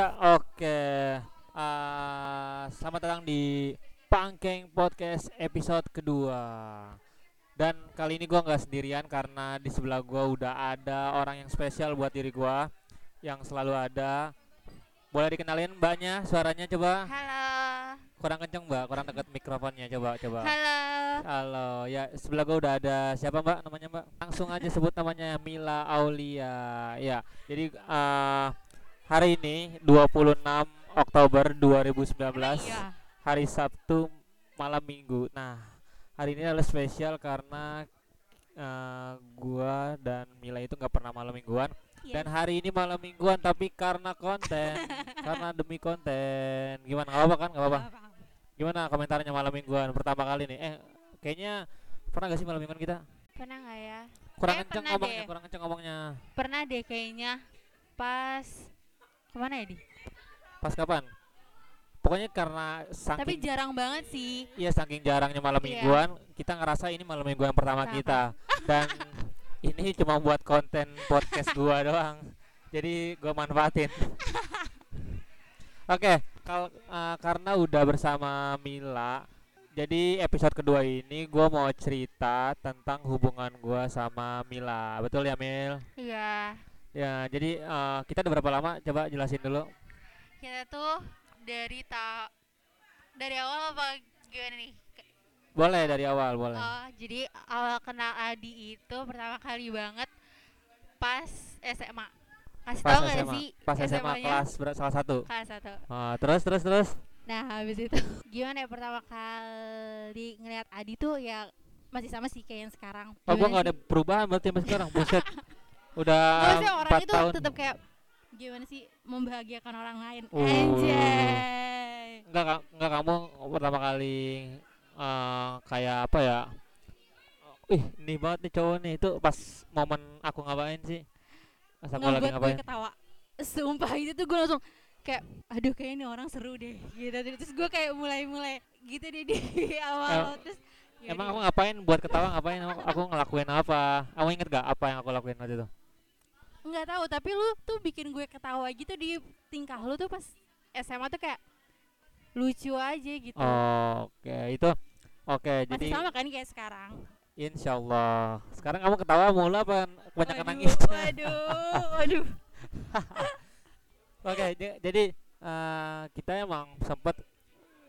Ya, oke. Uh, selamat datang di Pangkeng Podcast episode kedua. Dan kali ini gua nggak sendirian karena di sebelah gua udah ada orang yang spesial buat diri gua yang selalu ada. Boleh dikenalin mbaknya, suaranya coba. Halo. Kurang kenceng mbak, kurang deket mikrofonnya coba coba. Halo. Halo, ya sebelah gua udah ada siapa mbak namanya mbak? Langsung aja sebut namanya Mila Aulia. Ya, jadi uh, hari ini 26 Oktober 2019 Iya. hari Sabtu malam Minggu. Nah, hari ini adalah spesial karena uh, gua dan Mila itu nggak pernah malam mingguan dan Yes. hari ini malam mingguan tapi karena konten, karena demi konten. Gimana? Gak apa kan? Gak apa-apa. Gimana komentarnya malam mingguan pertama kali nih? Eh, kayaknya pernah gak sih malam mingguan kita? Pernah nggak ya? Kurang Kayak kenceng ngomongnya, deh. kurang kenceng ngomongnya. Pernah deh kayaknya pas ke mana ya di? Pas kapan? Pokoknya karena Tapi saking jarang banget sih. Iya saking jarangnya malam Iya. mingguan, kita ngerasa ini malam mingguan pertama Pertama. kita dan ini cuma buat konten podcast gua doang. Jadi gua manfaatin. Oke, kal eh, karena udah bersama Mila, jadi episode kedua ini gua mau cerita tentang hubungan gua sama Mila. Betul ya, Mil? Iya. Ya, jadi eh, kita udah berapa lama? Coba jelasin dulu. Kita tuh dari ta dari awal apa gimana nih? Boleh dari awal, boleh. Oh, jadi awal kenal Adi itu pertama kali banget pas SMA. Kasih Pas tau gak SMA, sih? pas SMA SMA-nya? kelas ber- salah satu. Kelas satu. Ah, terus terus terus. Nah habis itu gimana ya pertama kali ngeliat Adi tuh ya masih sama sih kayak yang sekarang. Oh, gua Gimana nggak ada perubahan berarti sampai sekarang. Buset. Udah orang empat itu tahun. tetap kayak gimana sih membahagiakan orang lain. Uh. Anjay. Enggak enggak kamu pertama kali eh, kayak apa ya? Ih, ini banget nih cowok nih. Itu pas momen aku ngapain sih? Pas aku lagi gue ngapain? ketawa. Sumpah itu tuh gue langsung kayak aduh kayak ini orang seru deh gitu terus gue kayak mulai-mulai gitu deh di awal terus ya Emang aku ngapain buat ketawa ngapain? Aku, aku ngelakuin apa? Kamu inget gak apa yang aku lakuin waktu itu? Nggak tahu tapi lu tuh bikin gue ketawa gitu di tingkah lu tuh pas SMA tuh kayak lucu aja gitu Oh, Oke, itu oke. masih jadi sama kan kayak sekarang insya Allah. Sekarang kamu ketawa mulu apa kebanyakan Waduh, nangis? waduh waduh Oke, j- jadi eh, kita emang sempet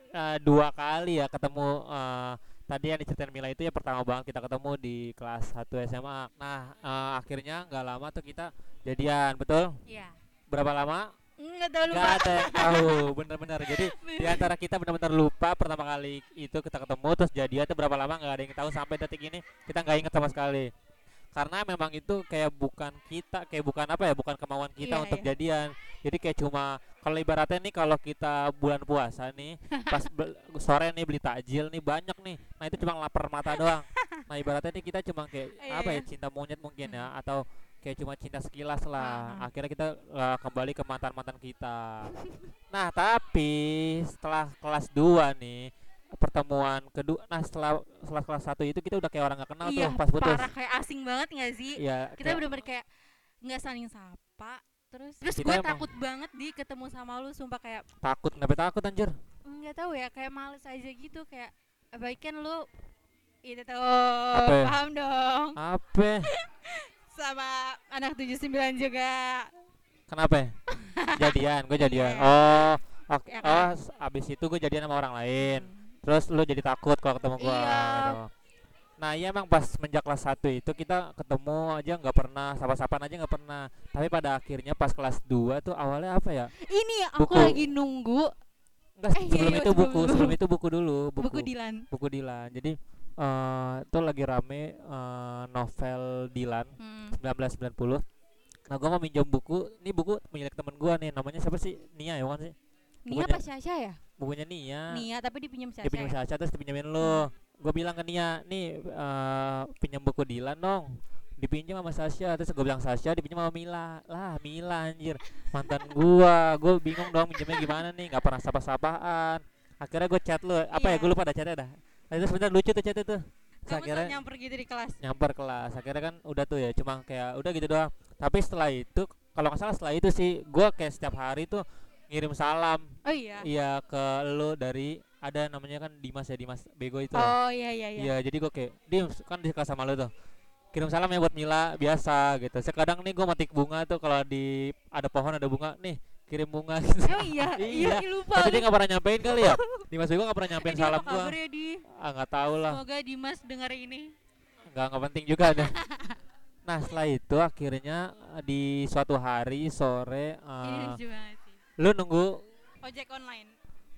eh, dua kali ya ketemu eh, tadi yang diceritain Mila itu ya pertama banget kita ketemu di kelas 1 SMA. Nah, eh, akhirnya nggak lama tuh kita jadian, betul? iya Berapa lama? nggak tahu lupa Nggak tahu, bener-bener. Jadi di antara kita benar-benar lupa pertama kali itu kita ketemu terus jadian itu berapa lama nggak ada yang tahu sampai detik ini kita nggak inget sama sekali. Karena memang itu kayak bukan kita, kayak bukan apa ya, bukan kemauan kita Iya, untuk iya. jadian. Jadi kayak cuma kalau ibaratnya nih kalau kita bulan puasa nih, pas sore nih beli takjil nih banyak nih. Nah, itu cuma lapar mata doang. Nah, ibaratnya nih kita cuma kayak Iya, apa ya, cinta monyet mungkin ya atau kayak cuma cinta sekilas lah. Ah, ah. Akhirnya kita uh, kembali ke mantan-mantan kita. Nah, tapi setelah kelas 2 nih pertemuan kedua nah setelah setelah kelas satu itu kita udah kayak orang nggak kenal iya tuh pas putus parah kayak asing banget nggak sih Iya, kita kayak- bener-bener kayak nggak saling sapa terus terus gue takut banget di ketemu sama lu sumpah kayak takut kenapa takut anjir nggak tahu ya kayak males aja gitu kayak baik kan lu itu tuh ya? paham dong apa sama anak 79 juga kenapa ya? jadian gue jadian Iya. oh oke Ya oh kan? s- abis itu gue jadian sama orang lain Hmm. Terus lu jadi takut kalau ketemu gua Iya. gitu. nah iya emang pas menjak kelas 1 itu kita ketemu aja nggak pernah sapa-sapaan aja nggak pernah tapi pada akhirnya pas kelas 2 tuh awalnya apa ya ini aku Buku. lagi nunggu enggak Eh, sebelum iya, itu sebelum buku buku. sebelum itu buku dulu buku, buku Dilan buku Dilan jadi eh itu lagi rame eh, novel Dilan hmm. 1990 nah gua mau minjem buku ini buku milik temen gua nih namanya siapa sih Nia ya bukan sih Nia Bukunya- apa Syasha ya? Bukunya Nia. Nia tapi dipinjam Syasha ya? Sasha terus dipinjemin lu gue bilang ke Nia nih eh pinjam buku Dilan dong. Dipinjam sama Sasha terus gue bilang Sasha dipinjam sama Mila. Lah Mila anjir. Mantan gua. Gue bingung dong pinjamnya gimana nih? Nggak pernah sapa-sapaan. Akhirnya gue chat lu apa ya? Iya. gue lupa ada chatnya dah. Nah, itu sebenarnya lucu tuh chat itu. Terus akhirnya tuh nyamper gitu di kelas? Nyamper kelas. Akhirnya kan udah tuh ya cuma kayak udah gitu doang. Tapi setelah itu kalau nggak salah setelah itu sih gue kayak setiap hari tuh ngirim salam Oh iya. iya ke lu dari ada namanya kan Dimas ya Dimas Bego itu Oh iya iya iya. Iya, jadi gue kayak Dim kan di kelas sama lu tuh. Kirim salam ya buat Mila biasa gitu. Sekadang nih gue metik bunga tuh kalau di ada pohon ada bunga nih kirim bunga gitu. Oh iya, Iya. iya, lupa. Tapi dia nggak pernah nyampein kali ya. Dimas Bego nggak pernah nyampein salam gua. kabar ya, Di? Ah nggak tahu lah. Semoga Dimas dengar ini. Nggak nggak penting juga deh. Nah setelah itu akhirnya di suatu hari sore ini lu nunggu Ojek online.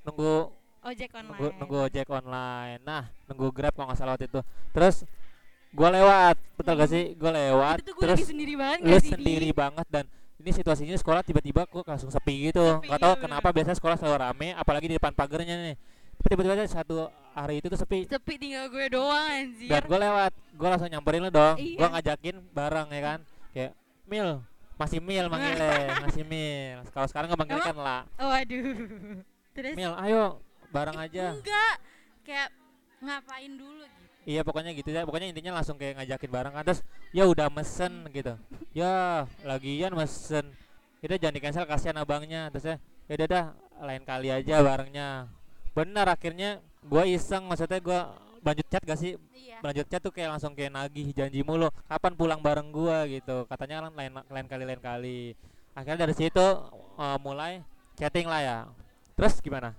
nunggu Ojek online. nunggu nunggu ojek online. Nah nunggu grab kalau nggak salah waktu itu. Terus gua lewat, betul gak Hmm. sih? Gua lewat. Itu tuh gue terus lagi sendiri banget lu gak sih, Di? sendiri banget dan ini situasinya sekolah tiba-tiba kok langsung sepi gitu Sepi, nggak tahu iya kenapa bener. biasanya sekolah selalu rame apalagi di depan pagernya nih tapi tiba-tiba aja satu hari itu tuh sepi Sepi tinggal gue doang anjir. dan gue lewat gue langsung nyamperin lu dong Iya. gue ngajakin bareng ya kan kayak mil masih mil manggilnya masih mil. Kalau sekarang nggak manggil kan lah. Oh, aduh. Terus? Mil ayo bareng aja. enggak. Kayak ngapain dulu gitu. iya pokoknya gitu ya. Pokoknya intinya langsung kayak ngajakin bareng kan. Terus ya udah mesen gitu. Ya lagian mesen. Udah jangan di cancel kasihan abangnya. Terus ya ya udah dah lain kali aja barengnya. Benar akhirnya gua iseng. Maksudnya gua lanjut chat gak sih Iya. lanjut chat tuh kayak langsung kayak nagih janji mulu kapan pulang bareng gua gitu katanya kan lain lain kali lain kali akhirnya dari situ eh, mulai chatting lah ya terus gimana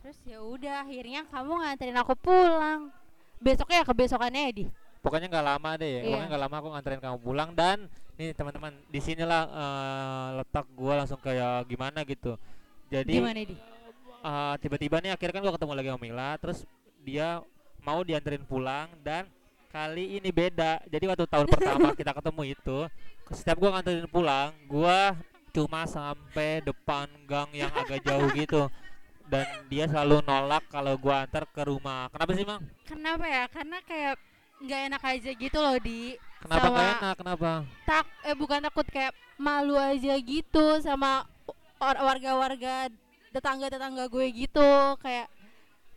Terus ya udah akhirnya kamu nganterin aku pulang. Besoknya ya kebesokannya ya, Di. pokoknya nggak lama deh Iya. pokoknya nggak lama aku nganterin kamu pulang dan nih teman-teman di sinilah eh, letak gua langsung kayak gimana gitu jadi Gimana, Di? eh, tiba-tiba nih akhirnya kan gua ketemu lagi sama Mila terus dia mau dianterin pulang dan kali ini beda. Jadi waktu tahun pertama kita ketemu itu setiap gua nganterin pulang gua cuma sampai depan gang yang agak jauh gitu. Dan dia selalu nolak kalau gua antar ke rumah. Kenapa sih mang? Kenapa ya? Karena kayak nggak enak aja gitu loh, Di. kenapa nggak enak? Kenapa? tak eh bukan takut kayak malu aja gitu sama warga-warga tetangga-tetangga gue gitu. Kayak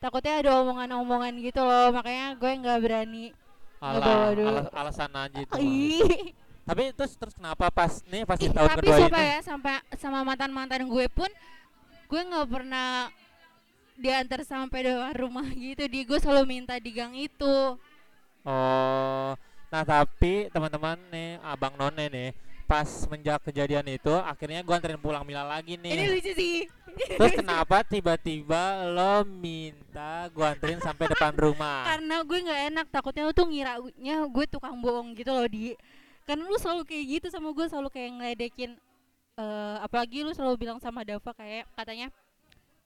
takutnya ada omongan-omongan gitu loh makanya gue nggak berani Alah, dulu. alas- alasan aja itu. Ih. Tapi terus terus kenapa pas nih pas Ih, tahun tapi kedua sumpah ini? ya sampai sama mantan mantan gue pun gue nggak pernah diantar sampai depan rumah gitu di gue selalu minta di gang itu Oh, nah tapi teman-teman nih, abang none nih, pas menjak kejadian itu, akhirnya gua anterin pulang Mila lagi ini nih. lucu sih Terus kenapa tiba-tiba lo minta gua anterin sampai depan rumah? karena gue nggak enak takutnya lu tuh ngiranya gue tukang bohong gitu loh di karena lu selalu kayak gitu sama gue selalu kayak ngeledekin eh apalagi lu selalu bilang sama Dava kayak katanya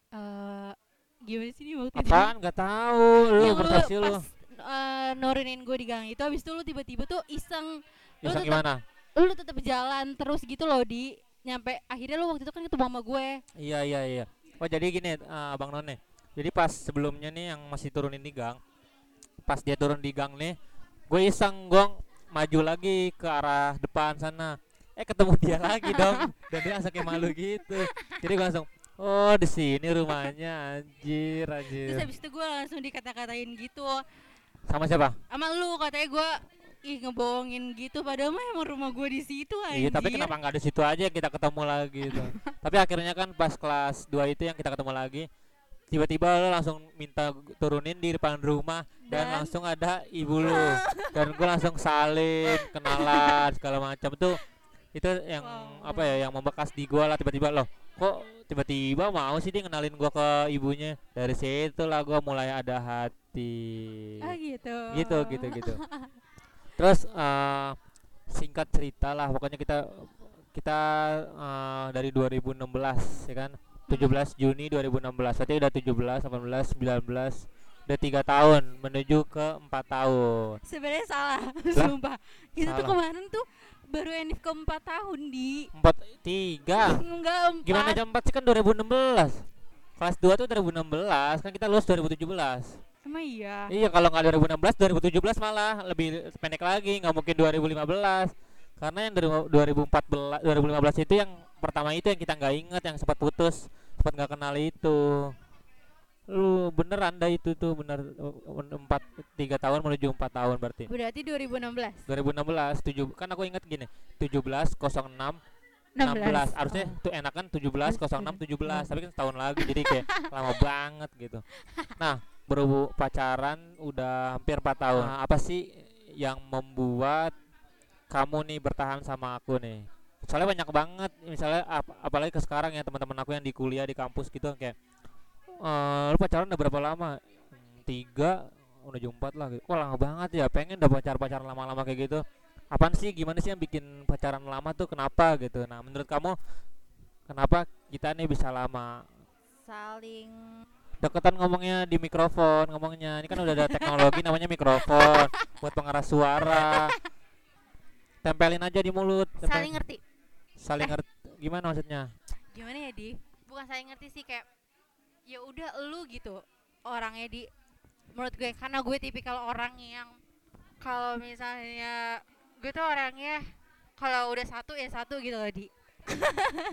eh gimana sih nih waktu itu Apaan? Gak tahu. Lu Yang bertasi lu. pas eh, nurunin gue di gang itu habis itu lu tiba-tiba tuh iseng lu Iseng tetap- gimana? Lu tetap jalan terus gitu loh di nyampe akhirnya lu waktu itu kan ketemu sama gue Iya iya iya. Oh jadi gini, eh, abang none. Jadi pas sebelumnya nih yang masih turunin di gang, pas dia turun di gang nih, gue iseng gong maju lagi ke arah depan sana. Eh ketemu dia lagi dong, dan dia langsung kayak malu gitu. Jadi gue langsung, oh di sini rumahnya, anjir terus anjir. habis itu gue langsung dikata-katain gitu Sama siapa? sama lu katanya gue ih ngebohongin gitu padahal mah emang rumah gue di situ Iya anjir. tapi kenapa nggak di situ aja yang kita ketemu lagi gitu. tapi akhirnya kan pas kelas 2 itu yang kita ketemu lagi, tiba-tiba lo langsung minta turunin di depan rumah dan, Dan? langsung ada ibu lu dan gue langsung salin kenalan segala macam. Tuh itu yang Wow. apa ya yang membekas di gua lah tiba-tiba. Loh kok tiba-tiba mau sih dia kenalin gua ke ibunya? Dari situ lah gua mulai ada hati. Ah gitu. Gitu gitu gitu terus eh, singkat cerita lah pokoknya kita kita eh, dari 2016 ya kan? 17 Juni 2016 berarti udah 17 18 19 udah tiga tahun menuju ke empat tahun. Sebenarnya salah Lah? sumpah. Tuh Salah. kemarin tuh baru enif ke empat tahun di. Empat tiga? Enggak empat. Gimana jam 4 sih? Kan 2016 kelas 2 tuh 2016 kan kita lulus 2017 emang iya? Iya kalau nggak 2016 2017 malah lebih pendek lagi nggak mungkin 2015 karena yang dari 2014 2015 itu yang pertama itu yang kita nggak inget yang sempat putus sempat nggak kenal itu. Lu bener anda itu tuh bener empat tiga tahun menuju empat tahun berarti. Berarti 2016 2016 tujuh kan aku inget gini 17 06 16 16. harusnya Oh. tuh enakan 17 06 17 tapi kan setahun lagi jadi kayak lama banget gitu. nah berhubung pacaran udah hampir 4 tahun. Nah, apa sih yang membuat kamu nih bertahan sama aku nih? Soalnya banyak banget. Misalnya ap- apalagi ke sekarang ya teman-teman aku yang di kuliah di kampus gitu kayak eh lu pacaran udah berapa lama? "Hmm, tiga udah jumpat lah. Gitu. Wah lama banget ya pengen udah pacar pacaran lama-lama kayak gitu. Apaan sih gimana sih yang bikin pacaran lama tuh kenapa gitu? Nah menurut kamu kenapa kita nih bisa lama? Saling deketan ngomongnya di mikrofon ngomongnya. Ini kan udah ada teknologi namanya mikrofon buat pengeras suara. Tempelin aja di mulut tempelin- saling ngerti. saling ngerti. Gimana maksudnya? Gimana ya, Di? Bukan saling ngerti sih kayak ya udah lu gitu orangnya di menurut gue. Karena gue tipikal orang yang kalau misalnya gue tuh orangnya kalau udah satu ya satu gitu loh di.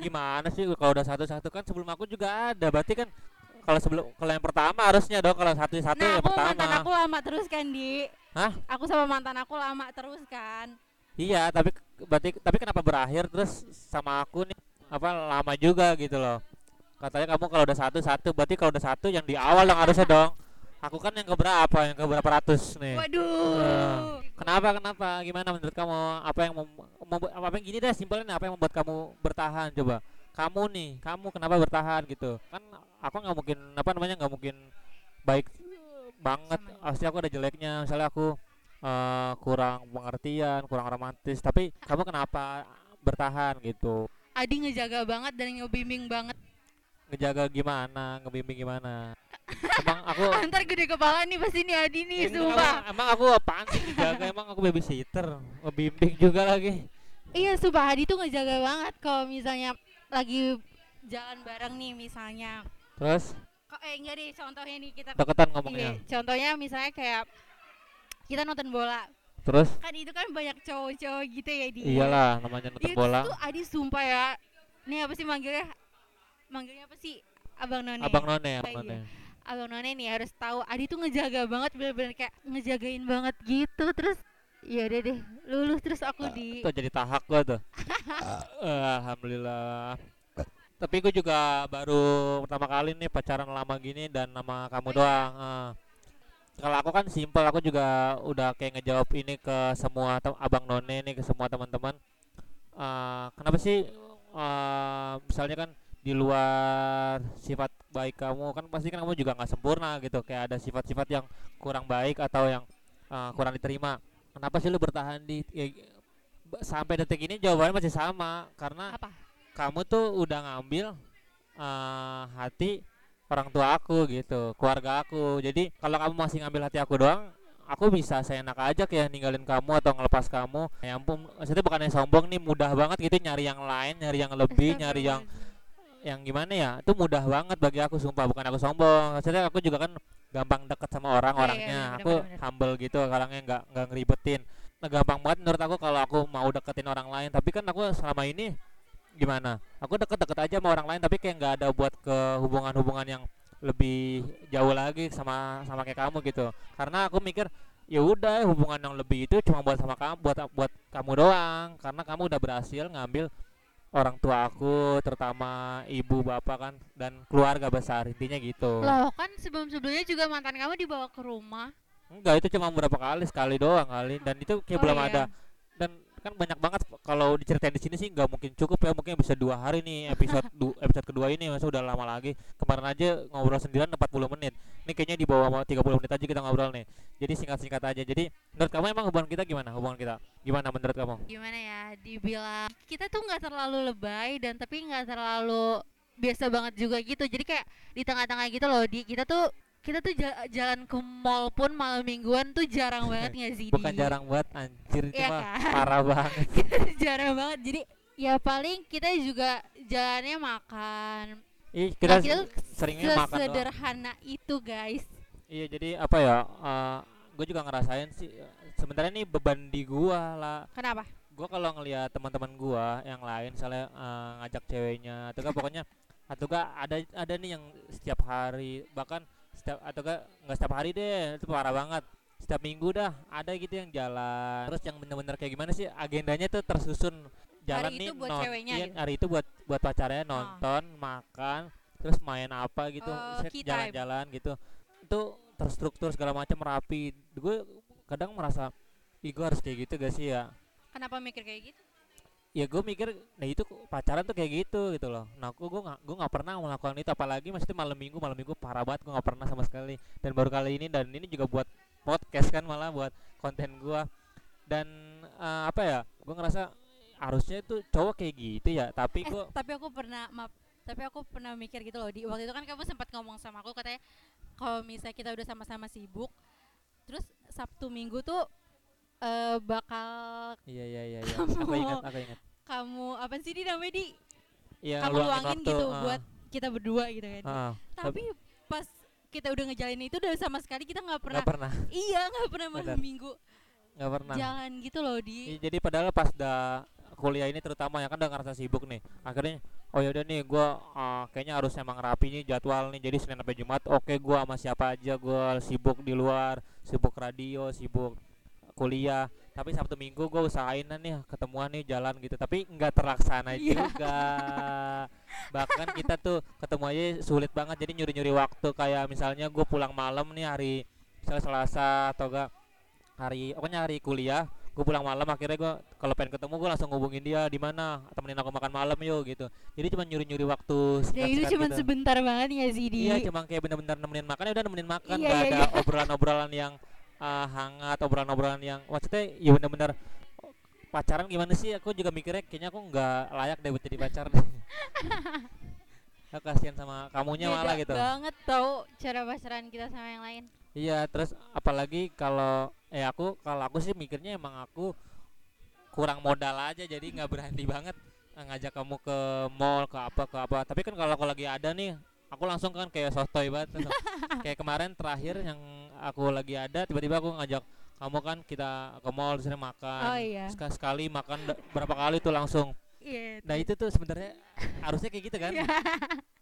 Gimana sih kalau udah satu-satu? Kan sebelum aku juga ada. Berarti kan kalau sebelum kalau yang pertama harusnya dong kalau satu-satu nah yang aku mantan pertama aku lama terus kan di Hah? aku sama mantan aku lama terus kan iya tapi berarti tapi kenapa berakhir terus sama aku nih apa lama juga gitu loh katanya kamu kalau udah satu-satu berarti kalau udah satu yang di awal dong harusnya dong aku kan yang keberapa yang keberapa ratus nih waduh Kenapa kenapa? Gimana menurut kamu? Apa yang mem, membuat apa yang gini deh simpelnya apa yang membuat kamu bertahan coba? Kamu nih, kamu kenapa bertahan gitu? Kan aku nggak mungkin apa namanya nggak mungkin baik banget. Sama Pasti aku ada jeleknya. Misalnya aku eh, kurang pengertian, kurang romantis. Tapi kamu kenapa bertahan gitu? Adi ngejaga banget dan ngebimbing banget Ngejaga gimana? Ngebimbing gimana? Emang aku Ntar gede kepala nih pasti nih Adi nih, Enggak, sumpah emang, emang aku apaan sih ngejaga? Emang aku babysitter, ngebimbing juga lagi. Iya sumpah Adi tuh ngejaga banget kalau misalnya lagi jalan bareng nih misalnya Terus Kok eh enggak deh contohnya nih kita deketan Iya, ngomongnya. contohnya misalnya kayak kita nonton bola Terus kan itu kan banyak cowok-cowok gitu ya di iyalah namanya nonton Iya, bola. tuh Adi sumpah ya nih apa sih manggilnya manggilnya apa sih abang none Abang None, Abang Iya. None. abang none nih harus tahu Adi tuh ngejaga banget bener-bener kayak ngejagain banget gitu terus ya deh deh lulus terus aku di Tuh jadi tahak gua tuh. Eh, Alhamdulillah. Tapi gue juga baru pertama kali nih pacaran lama gini dan nama kamu doang. eh. Kalau aku kan simpel, aku juga udah kayak ngejawab ini ke semua abang None nih ke semua teman-teman. Eh, kenapa sih eh, misalnya kan di luar sifat baik kamu kan pasti kan kamu juga nggak sempurna gitu kayak ada sifat-sifat yang kurang baik atau yang eh, kurang diterima kenapa sih lu bertahan di ya, sampai detik ini jawabannya masih sama karena apa kamu tuh udah ngambil eh, hati orang tua aku gitu keluarga aku. Jadi kalau kamu masih ngambil hati aku doang aku bisa seenak aja kayak ninggalin kamu atau ngelepas kamu. Ya ampun maksudnya bukannya sombong nih mudah banget gitu nyari yang lain nyari yang lebih nyari yang yang gimana ya itu mudah banget bagi aku sumpah bukan aku sombong. Maksudnya aku juga kan gampang deket sama orang Iya, iya, orangnya. bener, aku humble gitu orangnya nggak nggak ngeribetin. Nah, gampang banget menurut aku kalau aku mau deketin orang lain. Tapi kan aku selama ini gimana? Aku deket-deket aja sama orang lain tapi kayak nggak ada buat ke hubungan-hubungan yang lebih jauh lagi sama sama kayak kamu gitu. Karena aku mikir ya udah hubungan yang lebih itu cuma buat sama kamu buat buat kamu doang. Karena kamu udah berhasil ngambil orang tua aku terutama ibu bapak kan dan keluarga besar intinya gitu. Loh kan sebelum sebelumnya juga mantan kamu dibawa ke rumah. Enggak itu cuma beberapa kali sekali doang kali. Dan itu kayak Oh, belum iya. ada. Dan kan banyak banget kalau diceritain di sini sih nggak mungkin cukup ya mungkin bisa dua hari nih episode du, episode kedua ini masa udah lama lagi. Kemarin aja ngobrol sendirian 40 menit. Ini kayaknya di bawah mau 30 menit aja kita ngobrol nih. Jadi singkat-singkat aja. Jadi menurut kamu emang hubungan kita gimana? Hubungan kita gimana menurut kamu? Gimana ya? Dibilang kita tuh nggak terlalu lebay dan tapi nggak terlalu biasa banget juga gitu. Jadi kayak di tengah-tengah gitu loh. Di kita tuh kita tuh ja- jalan ke mall pun malam mingguan tuh jarang banget nggak sih bukan jarang buat anjir Iya mah kan? parah banget jarang banget jadi ya paling kita juga jalannya makan ih kita Nah, kita tuh seringnya makan doang. sesederhana itu guys Iya jadi apa ya? gue juga ngerasain sih. Sebenarnya ini beban di gua lah. kenapa Gua kalau ngelihat teman-teman gua yang lain, misalnya eh, ngajak ceweknya, atau gak pokoknya, atau gak ada ada nih yang setiap hari, bahkan setiap atau gak nggak setiap hari deh, itu parah banget. Setiap minggu dah ada gitu yang jalan. Terus yang bener-bener kayak gimana sih? Agendanya tuh tersusun jalan Hari nih itu buat non- ceweknya iya, gitu? hari itu buat buat pacarnya Ah. nonton makan terus main apa gitu Oh, jalan-jalan gitu itu terstruktur segala macam rapi gue kadang merasa ih gue harus kayak gitu gak sih ya Kenapa mikir kayak gitu? Ya gue mikir nah itu pacaran tuh kayak gitu gitu loh. Nah aku gue nggak gue nggak pernah melakukan itu apalagi maksudnya malam minggu malam minggu parah banget gue nggak pernah sama sekali. Dan baru kali ini dan ini juga buat podcast kan malah buat konten gue dan eh, apa ya gue ngerasa harusnya tuh cowok kayak gitu ya tapi Eh, gue tapi aku pernah maaf, tapi aku pernah mikir gitu loh. Di waktu itu kan kamu sempat ngomong sama aku katanya kalau misalnya kita udah sama-sama sibuk, terus Sabtu Minggu tuh eh, bakal iya iya iya iya. aku ingat aku ingat. kamu apa sih di namanya di? Iya kamu luangin luangin waktu, gitu ah, buat kita berdua gitu kan. ah, tapi pas kita udah ngejalanin itu udah sama sekali kita nggak pernah, pernah. Iya nggak pernah malam minggu. Nggak pernah. Jalan gitu loh di. Iya, jadi padahal pas udah kuliah ini terutama ya kan udah ngerasa sibuk nih. Akhirnya oh yaudah nih gua ah, kayaknya harus emang rapi nih jadwal nih. Jadi Senin sampai Jumat oke gua sama siapa aja gua sibuk di luar sibuk radio sibuk kuliah. Tapi Sabtu Minggu gua usahain nih ketemuan nih jalan gitu. Tapi nggak terlaksana Iya. juga. Bahkan kita tuh ketemu aja sulit banget jadi nyuri-nyuri waktu. Kayak misalnya gue pulang malam nih hari misalnya Selasa atau enggak hari pokoknya hari kuliah gue pulang malam akhirnya gue kalau pengen ketemu gue langsung ngubungin dia di mana? Temenin aku makan malam yuk gitu. Jadi cuma nyuri nyuri waktu ya itu cuma gitu. sebentar banget ya sih di? Iya cuma kayak bener-bener nemenin makan ya udah nemenin makan. Iya, gak iya, ada obrolan-obrolan yang ah, hangat obrolan-obrolan yang maksudnya ya bener-bener pacaran gimana sih aku juga mikirnya kayaknya aku nggak layak deh buat jadi pacar deh aku kasihan sama kamunya Beda malah gitu banget tau cara pacaran kita sama yang lain Iya, terus apalagi kalau eh aku kalau aku sih mikirnya emang aku kurang modal aja jadi nggak berani banget ngajak kamu ke mall ke apa ke apa. Tapi kan kalau aku lagi ada nih, aku langsung kan kayak sotoy banget. kayak kemarin terakhir yang aku lagi ada tiba-tiba aku ngajak kamu kan kita ke mall sini makan. oh iya Sek- sekali makan berapa kali tuh langsung. iya Nah, itu tuh sebenarnya harusnya kayak gitu kan? Iya.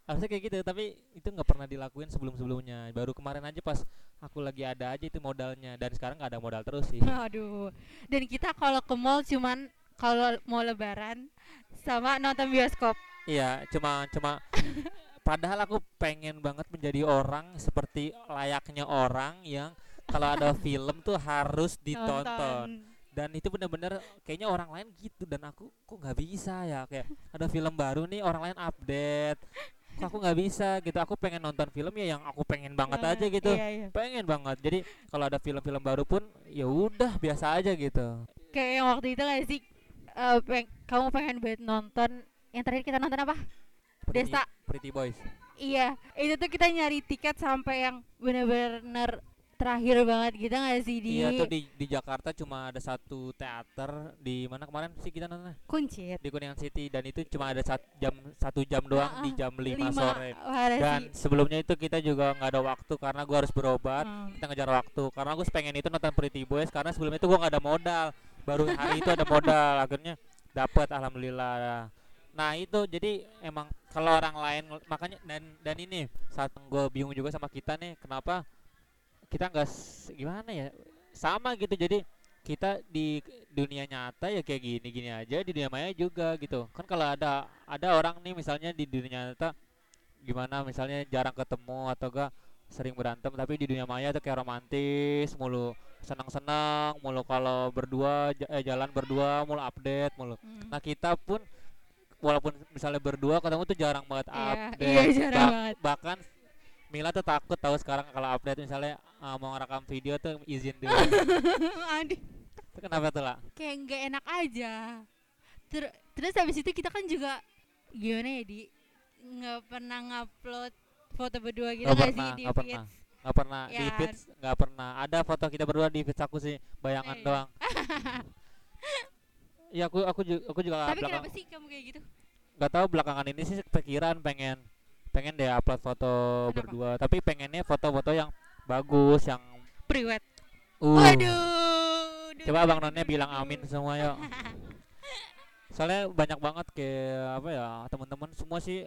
harusnya kayak gitu tapi itu nggak pernah dilakuin sebelum sebelumnya baru kemarin aja pas aku lagi ada aja itu modalnya dan sekarang nggak ada modal terus sih Aduh. Dan kita kalau ke mall cuman kalau mau lebaran sama nonton bioskop. iya cuma cuma padahal aku pengen banget menjadi orang seperti layaknya orang yang kalau ada film tuh harus ditonton. Nonton. dan itu bener-bener kayaknya orang lain gitu. Dan aku kok nggak bisa ya? Kayak ada film baru nih orang lain update. Kok aku nggak bisa? Gitu. Aku pengen nonton film ya yang aku pengen banget aja gitu. Iya, iya. pengen banget. Jadi kalau ada film-film baru pun ya udah biasa aja gitu. Kayak yang waktu itu gak sih? Eh, peng- kamu pengen banget nonton yang terakhir kita nonton apa? Pretty, Desa. Pretty Boys Iya, itu tuh kita nyari tiket sampai yang bener-bener terakhir banget gitu gak sih di iya tuh di di Jakarta cuma ada satu teater di mana kemarin sih kita nonton Kuncit. di Kuningan City dan itu cuma ada sat, jam satu jam doang Ah, di jam 5 Lima sore dan sih. sebelumnya itu kita juga nggak ada waktu karena gua harus berobat Hmm. kita ngejar waktu karena aku pengen itu nonton Pretty Boys karena sebelumnya itu gua nggak ada modal baru hari itu ada modal akhirnya dapat alhamdulillah nah itu jadi emang kalau orang lain makanya dan dan ini saat gue bingung juga sama kita nih kenapa kita nggak gimana ya sama gitu. Jadi kita di dunia nyata ya kayak gini gini aja di dunia maya juga gitu. Kan kalau ada ada orang nih misalnya di dunia nyata gimana misalnya jarang ketemu atau enggak sering berantem tapi di dunia maya tuh kayak romantis mulu senang-senang mulu kalau berdua eh, jalan berdua mulu update mulu. Hmm. nah kita pun walaupun misalnya berdua ketemu tuh jarang banget Iya, update iya, jarang Bah- banget. bahkan Mila tuh takut tahu sekarang kalau update misalnya uh, mau ngerekam video tuh izin dulu Aduh, itu kenapa tuh lah kayak nggak enak aja. Ter- terus habis itu kita kan juga gimana ya di nggak pernah ngupload foto berdua gitu nggak pernah sih di feed? pernah nggak pernah di Ya. feeds nggak pernah ada foto kita berdua di feeds aku sih bayangan Iya. doang Iya aku aku juga aku juga Tapi belakang kenapa sih kamu kayak gitu? nggak tahu belakangan ini sih pikiran pengen pengen deh upload foto Kenapa? berdua tapi pengennya foto-foto yang bagus yang Priwet. uh Waduh. duh, coba abang duh, nonnya bilang amin semua yuk soalnya banyak banget kayak apa ya teman-teman semua sih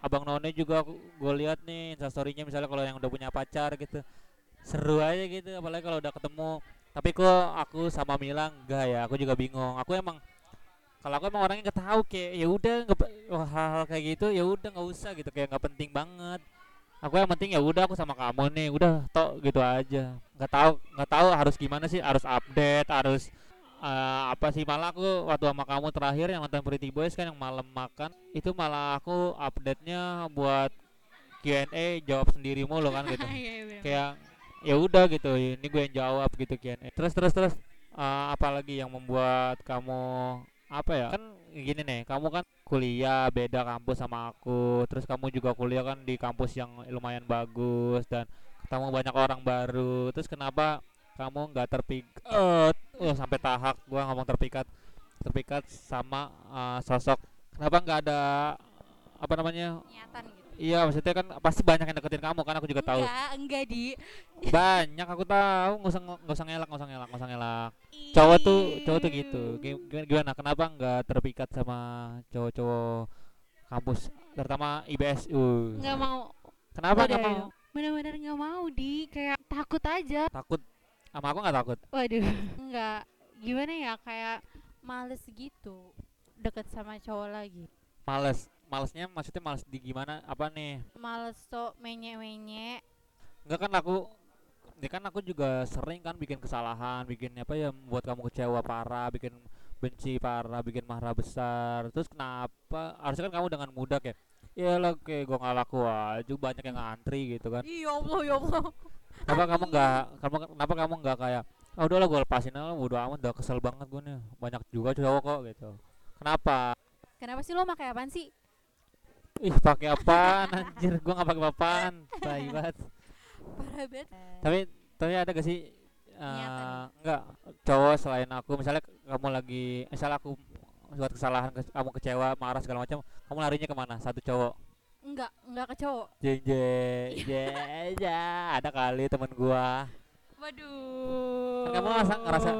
abang none juga gue lihat nih instastorynya misalnya kalau yang udah punya pacar gitu seru aja gitu apalagi kalau udah ketemu tapi kok aku sama Mila enggak ya? Aku juga bingung. Aku emang kalau aku emang orangnya nggak tahu kayak ya udah hal-hal kayak gitu ya udah nggak usah gitu kayak nggak penting banget. Aku yang penting ya udah aku sama kamu nih udah tok gitu aja. Nggak tahu nggak tahu harus gimana sih harus update harus eh, apa sih. Malah aku waktu sama kamu terakhir yang nonton Pretty Boys kan yang malam makan itu malah aku update nya buat Q&A jawab sendiri mulu kan gitu. Iya, iya, bener. kayak ya udah gitu ini gue yang jawab gitu Q&A terus terus terus eh, apalagi yang membuat kamu apa ya kan gini nih kamu kan kuliah beda kampus sama aku terus kamu juga kuliah kan di kampus yang lumayan bagus dan ketemu banyak orang baru terus kenapa kamu nggak terpikat? Oh sampai tahap gua ngomong terpikat terpikat sama eh, sosok. Kenapa nggak ada apa namanya niatan gitu iya maksudnya kan pasti banyak yang deketin kamu kan aku juga tahu. Enggak enggak di. Banyak aku tahu. Nggak usah nggak usah ngelak nggak usah ngelak nggak usah ngelak. Cowok tuh cowok tuh gitu. Gi- gimana, gimana? Kenapa nggak terpikat sama cowok-cowok kampus terutama IBS uh. Nggak mau. Kenapa nggak mau? Bener-bener nggak mau di. Kayak takut aja. Takut? Sama aku nggak takut? Waduh. Nggak. Gimana ya? Kayak males gitu. Deket sama cowok lagi. Males malesnya maksudnya males di gimana? Apa nih? Males sok menye-menye. Enggak kan aku ya kan aku juga sering kan bikin kesalahan bikin apa ya membuat kamu kecewa parah bikin benci parah bikin marah besar. Terus kenapa? Harusnya kan kamu dengan mudah kayak ya lah kayak gue ngalah laku aja banyak yang ngantri gitu kan. Iya allah ya allah. Kenapa kamu nggak kamu kenapa kamu nggak kayak oh udahlah gue lepasin aja udah amat udah kesel banget gue nih. Banyak juga cowok kok gitu. Kenapa? Kenapa sih lo pakai apaan sih ih pakai apaan anjir? Gue nggak pakai apaan. Tai banget. Parah banget. Tapi tapi ada gak sih eh, Niatan. enggak cowok selain aku? Misalnya kamu lagi misalnya aku buat kesalahan ke- kamu kecewa marah segala macam kamu larinya ke mana? Satu cowok? Enggak enggak ke cowok. Jeng jeng jeng ada kali temen gua. Waduh. Kan kamu ngerasa ngerasa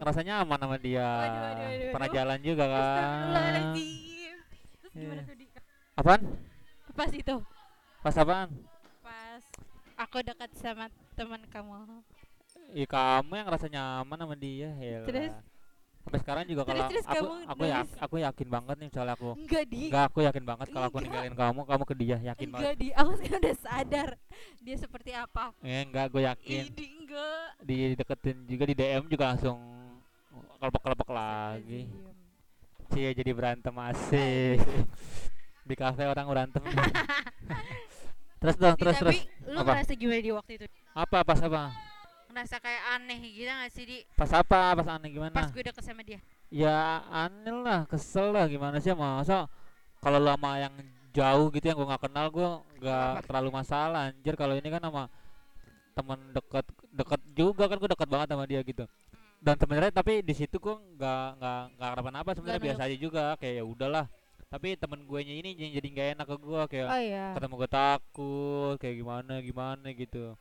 ngerasa nyaman sama dia? Waduh, waduh, waduh, pernah waduh. jalan juga kan? Terus gimana tuh di apaan? Pas itu. Pas apaan? Pas aku dekat sama teman kamu. Ih kamu yang ngerasa nyaman sama dia ya Terus? sampai sekarang juga kalau terus aku kamu aku ya aku yakin banget nih misalnya aku enggak di. Enggak, aku yakin banget kalau aku ninggalin kamu, kamu ke dia, yakin banget. enggak di. Aku sekarang udah sadar dia seperti apa. Eh, enggak, gue yakin. Idi enggak. Di deketin juga di DM juga langsung kelepek-kelepek lagi. Cie jadi berantem asik. Di kafe orang berantem. terus dong, terus tapi terus. lu Apa? ngerasa gimana di waktu itu Apa pas apa? ngerasa kayak aneh gitu gak sih di Pas apa? Pas aneh gimana? pas gue deket sama dia Ya aneh lah, kesel lah gimana sih masa kalau lu sama yang jauh gitu yang gua nggak kenal gua nggak terlalu masalah anjir kalau ini kan sama temen deket deket juga kan gua deket banget sama dia gitu dan sebenarnya tapi di situ gua nggak nggak nggak kenapa-napa sebenarnya Nggak biasa aja juga kayak ya udahlah tapi temen gue nya ini jadi nggak enak ke gua kayak oh iya. ketemu gue takut kayak gimana gimana gitu.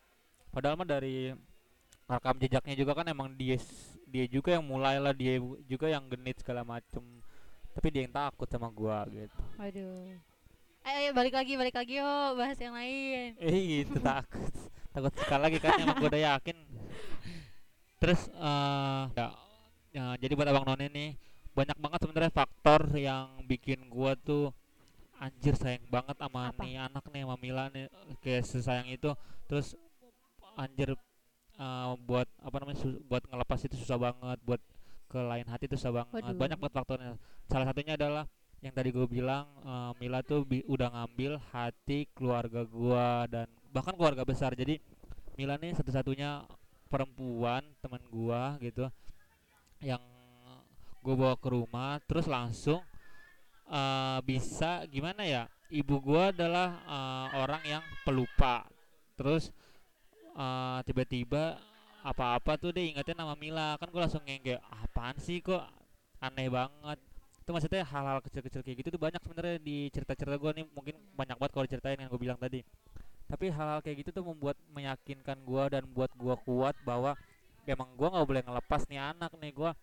Padahal mah dari rekam jejaknya juga kan emang dia dia juga yang mulai lah dia juga yang genit segala macem. Tapi dia yang takut sama gua gitu. Waduh. Ayo, ayo balik lagi, balik lagi yuk bahas yang lain. eh gitu takut. Takut sekali lagi kan emang gua udah yakin. Terus eh ya, ya, jadi buat abang none nih banyak banget sebenarnya faktor yang bikin gua tuh anjir sayang banget sama Apa? nih anak nih sama Mila nih kayak sesayang itu terus anjir eh, buat apa namanya buat ngelepas itu susah banget buat ke lain hati itu susah banget Waduh. banyak banget faktornya salah satunya adalah yang tadi gue bilang eh, Mila tuh bi- udah ngambil hati keluarga gua dan bahkan keluarga besar jadi Mila nih satu-satunya perempuan teman gua gitu yang gue bawa ke rumah terus langsung eh, bisa gimana ya ibu gua adalah eh, orang yang pelupa. Terus eh, tiba-tiba apa-apa tuh dia ingetin nama Mila. Kan gue langsung kayak apaan sih kok aneh banget? Itu maksudnya hal-hal kecil-kecil kayak gitu tuh banyak sebenarnya di cerita-cerita gue nih. Mungkin banyak banget kalau diceritain yang gue bilang tadi. Tapi hal-hal kayak gitu tuh membuat meyakinkan gua dan buat gua kuat bahwa emang gua nggak boleh ngelepas nih anak nih gua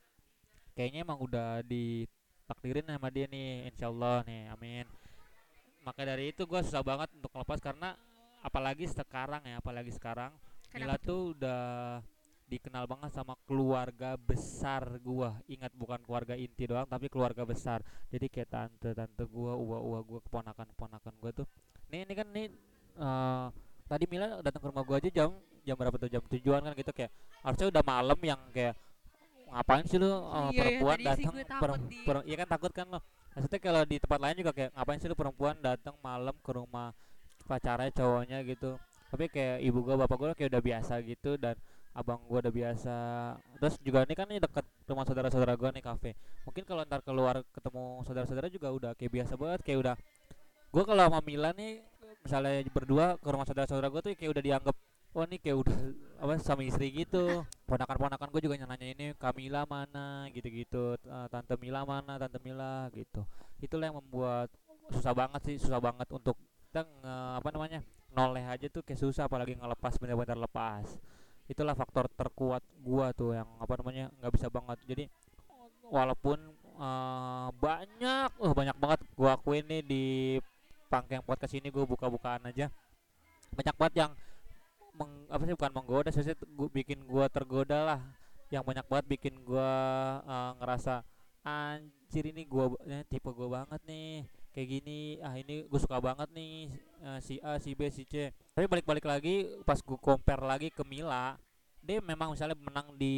kayaknya emang udah ditakdirin sama dia nih insyaallah nih amin. Maka dari itu gua susah banget untuk ngelepas karena apalagi sekarang ya apalagi sekarang Mila Kenapa tuh udah dikenal banget sama keluarga besar gua. Ingat bukan keluarga inti doang tapi keluarga besar. Jadi kayak tante tante gua uwa uwa gua keponakan keponakan gua tuh nih ini kan nih eh, tadi Mila datang ke rumah gua aja jam jam berapa tuh? Jam tujuan kan gitu. Kayak harusnya udah malam yang kayak ngapain sih lu eh, Iya, iya, perempuan sih datang perem- di- perem- iya kan takut kan lo. Maksudnya kalau di tempat lain juga kayak ngapain sih lu perempuan datang malam ke rumah pacarnya cowoknya gitu. Tapi kayak ibu gua bapak gua kayak udah biasa gitu dan abang gua udah biasa. Terus juga ini kan ini deket rumah saudara-saudara gua nih kafe. Mungkin kalau ntar keluar ketemu saudara-saudara juga udah kayak biasa banget kayak udah gua kalau sama Mila nih misalnya berdua ke rumah saudara-saudara gua tuh kayak udah dianggap oh ini kayak udah apa suami istri gitu. Ponakan-ponakan gue juga nanya ini Kamila mana? gitu-gitu. Eh, tante Mila mana? Tante Mila gitu. Itulah yang membuat susah banget sih susah banget untuk nge- apa namanya noleh aja tuh kayak susah apalagi ngelepas bener-bener lepas. Itulah faktor terkuat gua tuh yang apa namanya nggak bisa banget. Jadi walaupun eh, banyak uh, banyak banget gua akuin nih di pangkeng podcast ini gua buka-bukaan aja. Banyak banget yang meng, apa sih bukan menggoda sih gua bikin gua tergoda lah. Yang banyak banget bikin gua eh, ngerasa anjir ini gua eh, tipe gua banget nih kayak gini ah ini gue suka banget nih eh, si A si B si C. Tapi balik-balik lagi pas gue compare lagi ke Mila dia memang misalnya menang di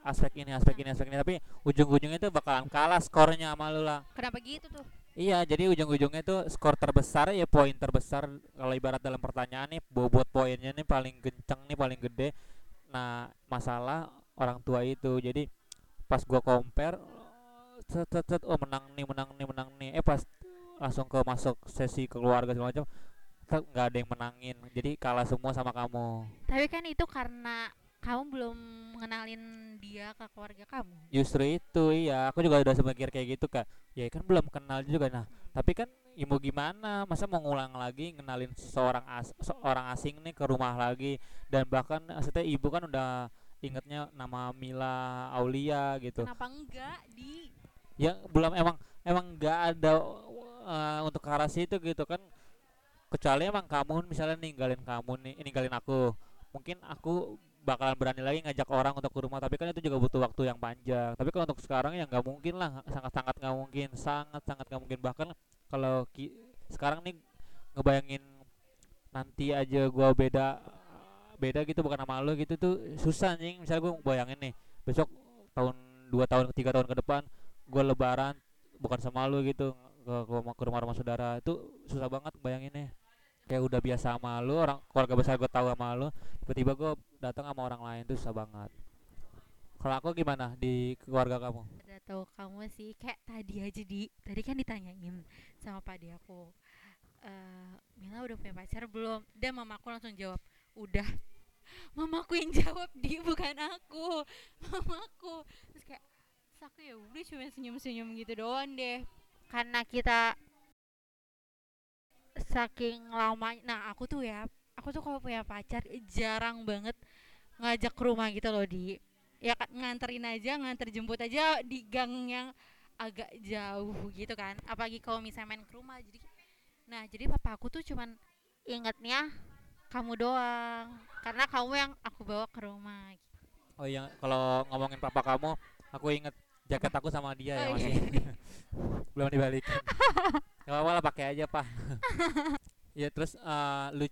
aspek ini aspek ini aspek ini tapi ujung-ujungnya itu bakalan kalah skornya sama lu lah. Kenapa gitu tuh? Iya, jadi ujung-ujungnya itu skor terbesar ya poin terbesar kalau ibarat dalam pertanyaan nih bobot poinnya nih paling kenceng nih paling gede. Nah, masalah orang tua itu. Jadi pas gua compare set, set, set, oh menang nih, menang nih, menang nih. Eh pas langsung ke masuk sesi keluarga segala macam nggak ada yang menangin. Jadi kalah semua sama kamu. Tapi kan itu karena kamu belum mengenalin dia ke keluarga kamu. Justru itu iya, aku juga udah semikir kayak gitu kak. Ya kan belum kenal juga nah. Tapi kan ya mau gimana? Masa mau ngulang lagi ngenalin seorang as seorang asing nih ke rumah lagi dan bahkan maksudnya ibu kan udah ingetnya nama Mila Aulia gitu. Kenapa enggak di Ya belum emang emang nggak ada uh, untuk ke arah situ gitu kan. Kecuali emang kamu misalnya ninggalin kamu nih, ninggalin aku. Mungkin aku bakalan berani lagi ngajak orang untuk ke rumah tapi kan itu juga butuh waktu yang panjang. Tapi kalau untuk sekarang ya nggak mungkin lah sangat sangat nggak mungkin sangat sangat nggak mungkin. Bahkan kalau sekarang nih ngebayangin nanti aja gua beda beda gitu bukan sama lo gitu tuh susah nih misalnya gua bayangin nih besok tahun dua tahun tiga tahun ke depan gua lebaran bukan sama lo gitu ke, ke rumah rumah saudara itu susah banget bayanginnya kayak udah biasa sama lu orang keluarga besar gue tahu sama lu tiba-tiba gue datang sama orang lain tuh susah banget. Kalau aku gimana di keluarga kamu? Udah tahu kamu sih kayak tadi aja di tadi kan ditanyain sama pak aku eh Mila udah punya pacar belum? Dan mamaku langsung jawab udah. Mamaku yang jawab di bukan aku. Mamaku terus kayak terus aku ya udah cuma senyum-senyum gitu doang deh. Karena kita saking lama nah aku tuh ya aku tuh kalau punya pacar jarang banget ngajak ke rumah gitu loh di. Ya kan nganterin aja nganter jemput aja di gang yang agak jauh gitu kan. Apalagi kalau misalnya main ke rumah jadi nah jadi papa aku tuh cuman ingetnya kamu doang karena kamu yang aku bawa ke rumah. Oh iya kalau ngomongin papa kamu aku inget jaket aku sama dia ya Oh, masih belum dibalikin nggak apa-apa lah pakai aja pak ya terus eh, lu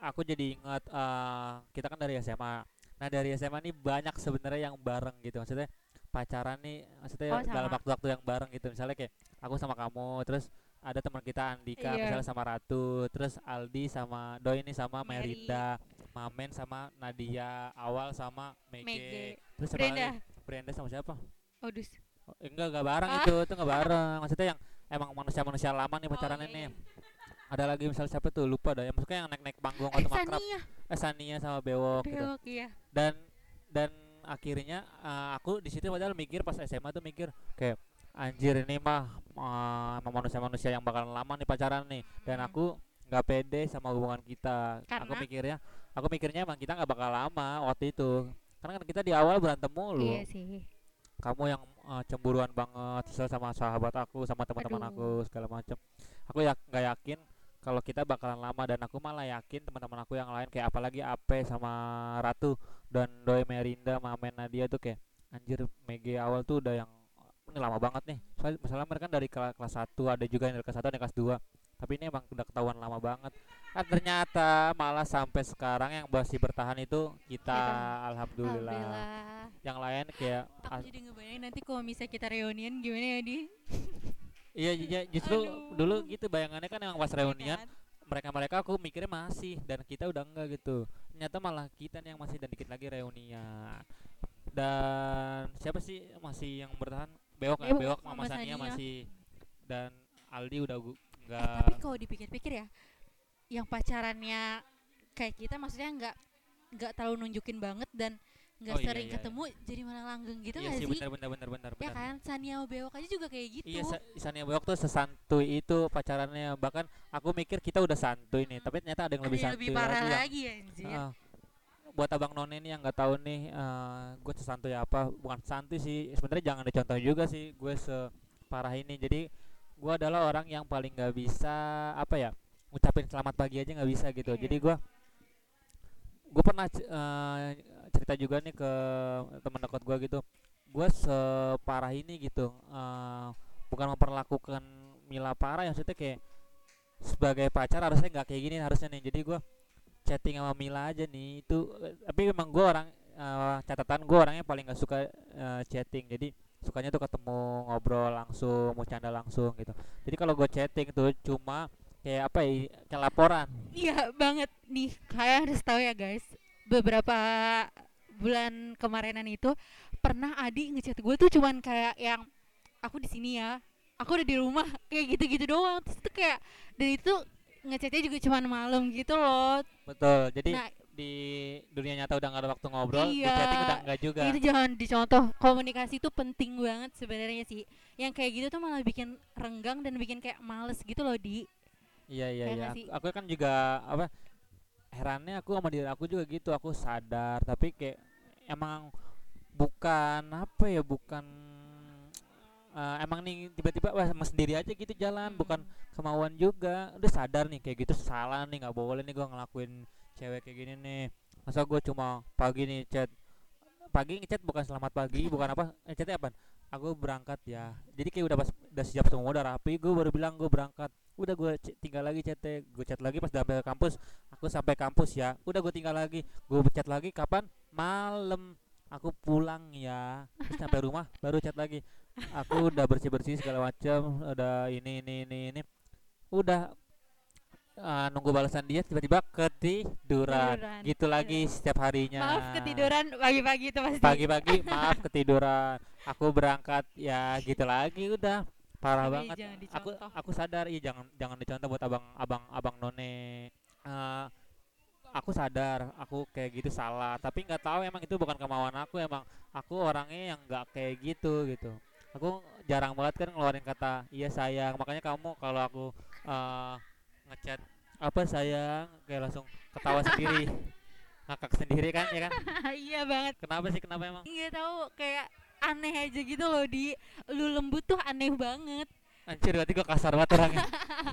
aku jadi ingat eh, kita kan dari SMA nah dari SMA nih banyak sebenarnya yang bareng gitu maksudnya pacaran nih maksudnya Oh, dalam waktu-waktu yang bareng gitu misalnya kayak aku sama kamu terus ada teman kita Andika Iya. misalnya sama Ratu terus Aldi sama Doi ini sama Mary. Merinda Mamen sama Nadia Awal sama Mege, Mege. terus Brenda? Brenda sama siapa Odus Oh, enggak enggak bareng Ah. itu itu enggak bareng maksudnya yang emang manusia-manusia lama nih pacaran Oh, iya, ini iya. ada lagi misalnya siapa tuh lupa dah. Yang maksudnya yang naik-naik panggung eh atau makrab. Sania. Eh Sania sama Bewok gitu. Bewok iya. Dan dan akhirnya eh, aku di situ padahal mikir pas SMA tuh mikir kayak anjir ini mah eh, emang manusia-manusia yang bakalan lama nih pacaran nih. Dan Mm. aku nggak pede sama hubungan kita. Aku Karena? mikirnya aku mikirnya emang kita nggak bakal lama waktu itu. Karena kan kita di awal berantem mulu. Iya sih kamu yang uh, cemburuan banget sama sahabat aku sama teman-teman aku segala macam aku ya nggak yakin kalau kita bakalan lama dan aku malah yakin teman-teman aku yang lain kayak apalagi Ape sama Ratu dan Doi Merinda Mamen Nadia tuh kayak anjir Mege awal tuh udah yang ini lama banget nih soalnya misalnya mereka kan dari kela- kelas 1 ada juga yang dari kelas 1 ada kelas 2 tapi ini emang udah ketahuan lama banget kan ternyata malah sampai sekarang yang masih bertahan itu kita Kita. alhamdulillah. Alhamdulillah. Yang lain kayak Aku jadi ngebayangin nanti kalau misalnya kita reunian gimana ya di? Iya iya, justru Aduh. dulu gitu bayangannya kan emang pas reunian mereka-mereka aku mikirnya masih dan kita udah enggak gitu. Ternyata malah kita nih yang masih dan dikit lagi reunian. Dan siapa sih masih yang bertahan? Beok ya Beok Beok sama Mama Sania masih. Dan Aldi udah gu- Eh, enggak tapi kalau dipikir-pikir ya yang pacarannya kayak kita maksudnya nggak nggak terlalu nunjukin banget dan nggak Oh, iya, sering iya, iya. ketemu jadi malah langgeng gitu iya nggak sih benar benar benar benar ya kan Sania Bewok aja juga kayak gitu Iya, Sa- Sania Beok tuh sesantuy itu pacarannya. Bahkan aku mikir kita udah santuy nih, tapi ternyata ada yang Ada lebih yang santuy lebih parah lagi. yang- lagi anjir Ah, buat abang none nih yang nggak tahu nih, gue sesantuy apa? Bukan santuy sih, sebenarnya jangan dicontoh juga sih. Gue separah ini. Jadi gue adalah orang yang paling nggak bisa apa ya, ngucapin selamat pagi aja nggak bisa gitu. Iya. Jadi gue gue pernah eh, cerita juga nih ke teman dekat gue gitu. Gue separah ini gitu. eh, bukan memperlakukan Mila parah ya maksudnya kayak sebagai pacar harusnya nggak kayak gini harusnya nih. Jadi gue chatting sama Mila aja nih itu tapi memang gue orang eh, catatan gue orangnya paling gak suka eh, chatting jadi sukanya tuh ketemu ngobrol langsung mau canda langsung gitu jadi kalau gue chatting tuh cuma kayak apa ya kayak laporan Iya banget nih kalian harus tahu ya guys beberapa bulan kemarinan itu pernah Adi ngechat gue tuh cuman kayak yang aku di sini ya aku udah di rumah kayak gitu-gitu doang. Terus itu kayak dan itu ngechatnya juga cuman malam gitu loh. Betul jadi nah di dunia nyata udah gak ada waktu ngobrol di Iya. chatting udah enggak juga. itu jangan dicontoh komunikasi itu penting banget sebenarnya sih. Yang kayak gitu tuh malah bikin renggang dan bikin kayak males gitu loh di. Iya iya Kayak iya. nggak aku, aku kan juga apa herannya aku sama diri aku juga gitu aku sadar tapi kayak emang bukan apa ya bukan eh, emang nih tiba-tiba wah emang sendiri aja gitu jalan bukan Hmm. kemauan juga. Udah sadar nih kayak gitu salah nih nggak boleh nih gua ngelakuin cewek kayak gini nih. Masa gue cuma pagi nih chat pagi ngechat bukan selamat pagi bukan apa eh, chatnya apa aku berangkat ya. Jadi kayak udah pas udah siap semua udah rapi gue baru bilang gue berangkat. Udah gue tinggal lagi chatnya. Gue chat lagi pas udah sampai kampus. Aku sampai kampus ya. Udah gue tinggal lagi. Gue chat lagi kapan? Malam. Aku pulang ya. Terus sampai rumah baru chat lagi. Aku udah bersih bersih segala macam udah ini ini ini ini. Udah ah, nunggu balasan dia tiba-tiba ketiduran. Tiduran, gitu lagi setiap harinya. Maaf ketiduran pagi-pagi itu pasti. Pagi-pagi maaf ketiduran aku berangkat ya gitu lagi udah. Parah Tapi banget. aku aku sadar iya jangan jangan dicontoh buat abang abang abang none. Eh, aku sadar aku kayak gitu salah. Tapi nggak tahu emang itu bukan kemauan aku emang aku orangnya yang nggak kayak gitu gitu. Aku jarang banget kan ngeluarin kata iya sayang. Makanya kamu kalau aku eh, ngechat apa sayang? Kayak langsung ketawa sendiri. Ngakak sendiri kan ya kan? Iya banget. Kenapa sih kenapa emang? Nggak tahu kayak aneh aja gitu loh di. Lu lembut tuh aneh banget. Anjir berarti gua kasar banget orangnya.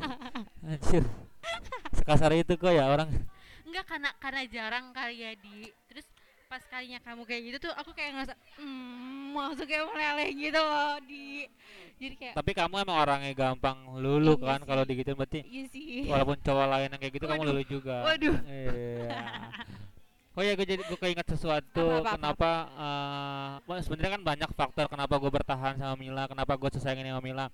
Anjir. Sekasar itu kok ya orang. Enggak karena karena jarang kali ya di. Terus pas kalinya kamu kayak gitu tuh aku kayak ngerasa hmm masuk kayak meleleh gitu loh di. Jadi kayak Tapi kamu emang orangnya gampang lulu Iya kan kalau digituin berarti iya sih. Walaupun cowok lain yang kayak gitu kamu Waduh, lulu juga. Waduh. Iya Oh ya gue jadi gue keinget sesuatu. Apa, apa, apa? kenapa eh, wah, sebenarnya kan banyak faktor kenapa gue bertahan sama Mila kenapa gue sesayang ini sama Mila.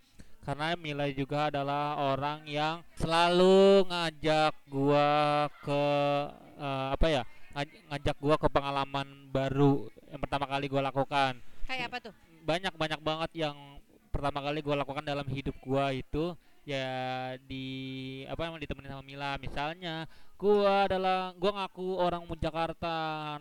Karena Mila juga adalah orang yang selalu ngajak gua ke eh, apa ya ngaj- ngajak gua ke pengalaman baru yang pertama kali gua lakukan. Kayak apa tuh? Banyak banyak banget yang pertama kali gua lakukan dalam hidup gua itu ya di apa yang ditemenin sama Mila. Misalnya gua adalah gua ngaku orang Jakarta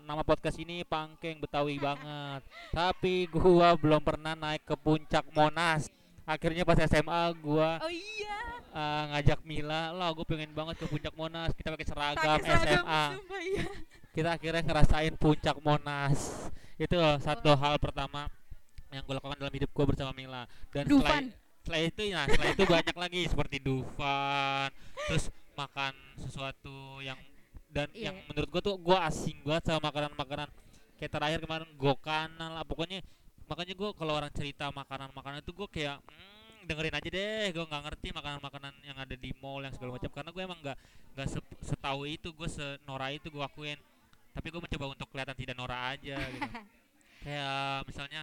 nama podcast ini Pangkeng Betawi banget. Tapi gua belum pernah naik ke puncak Monas. Akhirnya pas SMA gua oh iya. eh, ngajak Mila lah gue pengen banget ke puncak Monas. Kita pakai seragam pakai seragam SMA sumpah iya. Kita akhirnya ngerasain puncak Monas. Itu loh satu hal pertama yang gue lakukan dalam hidup gue bersama Mila. Dan Dufan. Setelah itu ya setelah itu banyak lagi seperti Dufan terus makan sesuatu yang dan Iya. yang menurut gua tuh gua asing banget sama makanan-makanan. Kayak terakhir kemarin gokanan lah pokoknya makanya gua kalau orang cerita makanan-makanan itu gua kayak "Hmm, dengerin aja deh gua nggak ngerti makanan-makanan yang ada di mall yang segala macam. Karena gue emang nggak nggak se- setahu itu gue senora itu gue akuin. Tapi gue mencoba untuk kelihatan tidak norak aja gitu. Kayak misalnya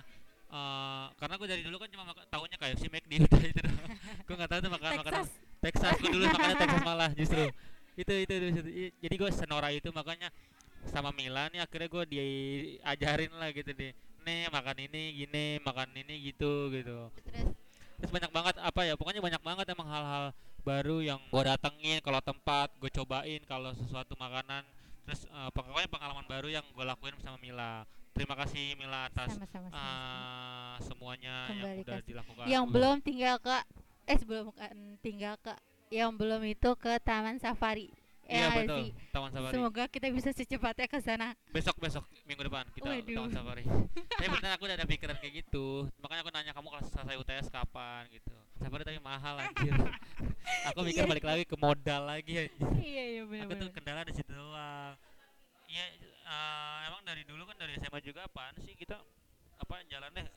eh karena gue dari dulu kan cuma taunya kayak si McD udah itu doang. Gue nggak tahu tuh makanan makanan Texas. Gue dulu makannya Texas malah justru. Itu itu, itu, itu. Jadi gue senora itu makanya sama Mila nih akhirnya gue diajarin lah gitu deh nih makan ini gini makan ini gitu gitu. Terus? Terus banyak banget apa ya pokoknya banyak banget emang hal-hal baru yang gue datengin kalau tempat gue cobain kalau sesuatu makanan. Terus eh, pokoknya pengalaman baru yang gue lakuin sama Mila terima kasih Mila atas sama-sama sama. eh, semuanya yang Kembali udah kasih. dilakukan. Yang belum tinggal ke eh sebelum bukan tinggal ke yang belum itu ke Taman Safari. Iya Ya nggak betul. sih? Taman Safari. Semoga kita bisa secepatnya ke sana. Besok besok minggu depan kita Waduh. taman safari. Tapi bener aku udah ada pikiran kayak gitu. Makanya aku nanya kamu kalau selesai UTS kapan? gitu. Safari tapi mahal anjir. Aku mikir Iya. balik lagi ke modal lagi anjir. Iya iya aku tuh kendala di situ doang. Ya eh, emang dari dulu kan dari SMA juga apaan sih kita apa jalan deh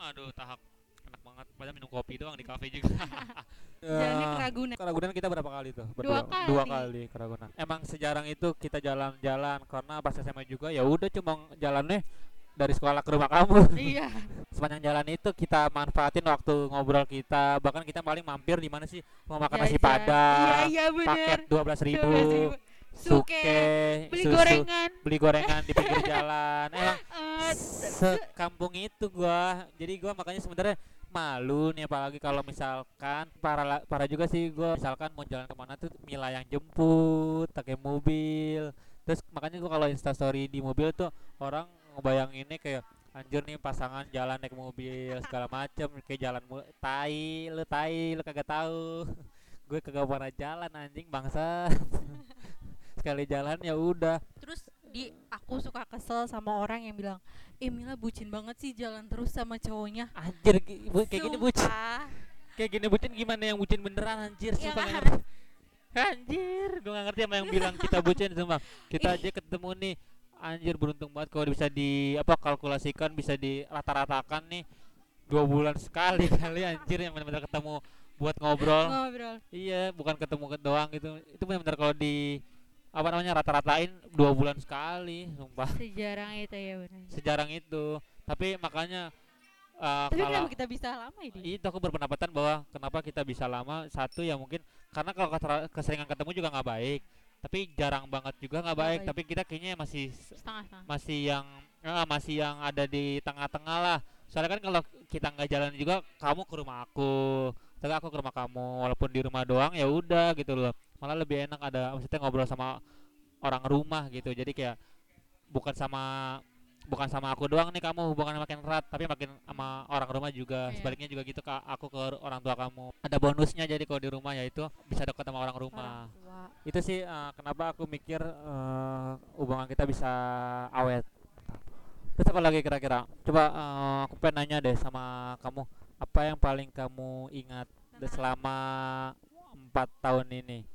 aduh tahap enak banget padahal minum kopi doang di kafe juga jalannya ke Ragunan ke Ragunan kita berapa kali tuh? Dua Berdua. Dua kali. kali ke Ragunan. Emang sejarang itu kita jalan-jalan karena pas SMA juga ya udah cuma jalannya dari sekolah ke rumah kamu. iya Sepanjang jalan itu kita manfaatin waktu ngobrol kita. Bahkan kita paling mampir di mana sih? Mau makan nasi Jajan. padang. iya iya Paket benar dua belas ribu. 12.000. Suke, susu, beli gorengan. beli gorengan di pinggir jalan. Emang Eh, sekampung itu gua. Jadi gua makanya sebenarnya malu nih apalagi kalau misalkan para para juga sih gua. Misalkan mau jalan ke mana tuh Mila yang jemput pakai mobil. Terus makanya gua kalau instastory di mobil tuh orang ngebayanginnya kayak anjir nih pasangan jalan naik mobil segala macem. Kayak jalan tai lu tai lu kagak tahu. Gue kagak pernah jalan anjing bangsa sekali jalan ya udah. Terus di aku suka kesel sama orang yang bilang eh Mila bucin banget sih jalan terus sama cowoknya. Anjir bu- kayak gini bucin. Kayak gini bucin gimana yang bucin beneran anjir? Ya kan? ngerti anjir gue gak ngerti sama yang bilang kita bucin sumpah. Kita aja ketemu nih. Anjir beruntung banget kalau bisa di apa kalkulasikan bisa di rata-ratakan nih. Dua bulan sekali kali anjir yang benar-benar ketemu buat ngobrol. Ngobrol. Iya bukan ketemu ke doang gitu. Itu benar-benar kalau di apa namanya rata-ratain dua bulan sekali sumpah. Sejarang itu ya benar sejarang itu. Tapi makanya eh, tapi kalau kenapa kita bisa lama Di? itu aku berpendapatan bahwa kenapa kita bisa lama satu ya mungkin karena kalau keseringan ketemu juga nggak baik. Tapi jarang banget juga nggak baik, baik. tapi kita kayaknya masih setengah-setengah. masih yang eh, masih yang ada di tengah-tengah lah. Soalnya kan kalau kita nggak jalan juga kamu ke rumah aku. Tapi aku ke rumah kamu walaupun di rumah doang ya udah gitu loh malah lebih enak ada maksudnya ngobrol sama orang rumah gitu. Jadi kayak bukan sama bukan sama aku doang nih kamu hubungannya makin erat tapi makin sama orang rumah juga. Iya. sebaliknya juga gitu kak. Aku ke orang tua kamu. Ada bonusnya jadi kalau di rumah yaitu bisa dekat sama orang rumah. Orang itu sih eh, kenapa aku mikir eh, hubungan kita bisa awet. Terus apa lagi kira-kira? Coba eh, aku pengen nanya deh sama kamu. Apa yang paling kamu ingat selama empat tahun ini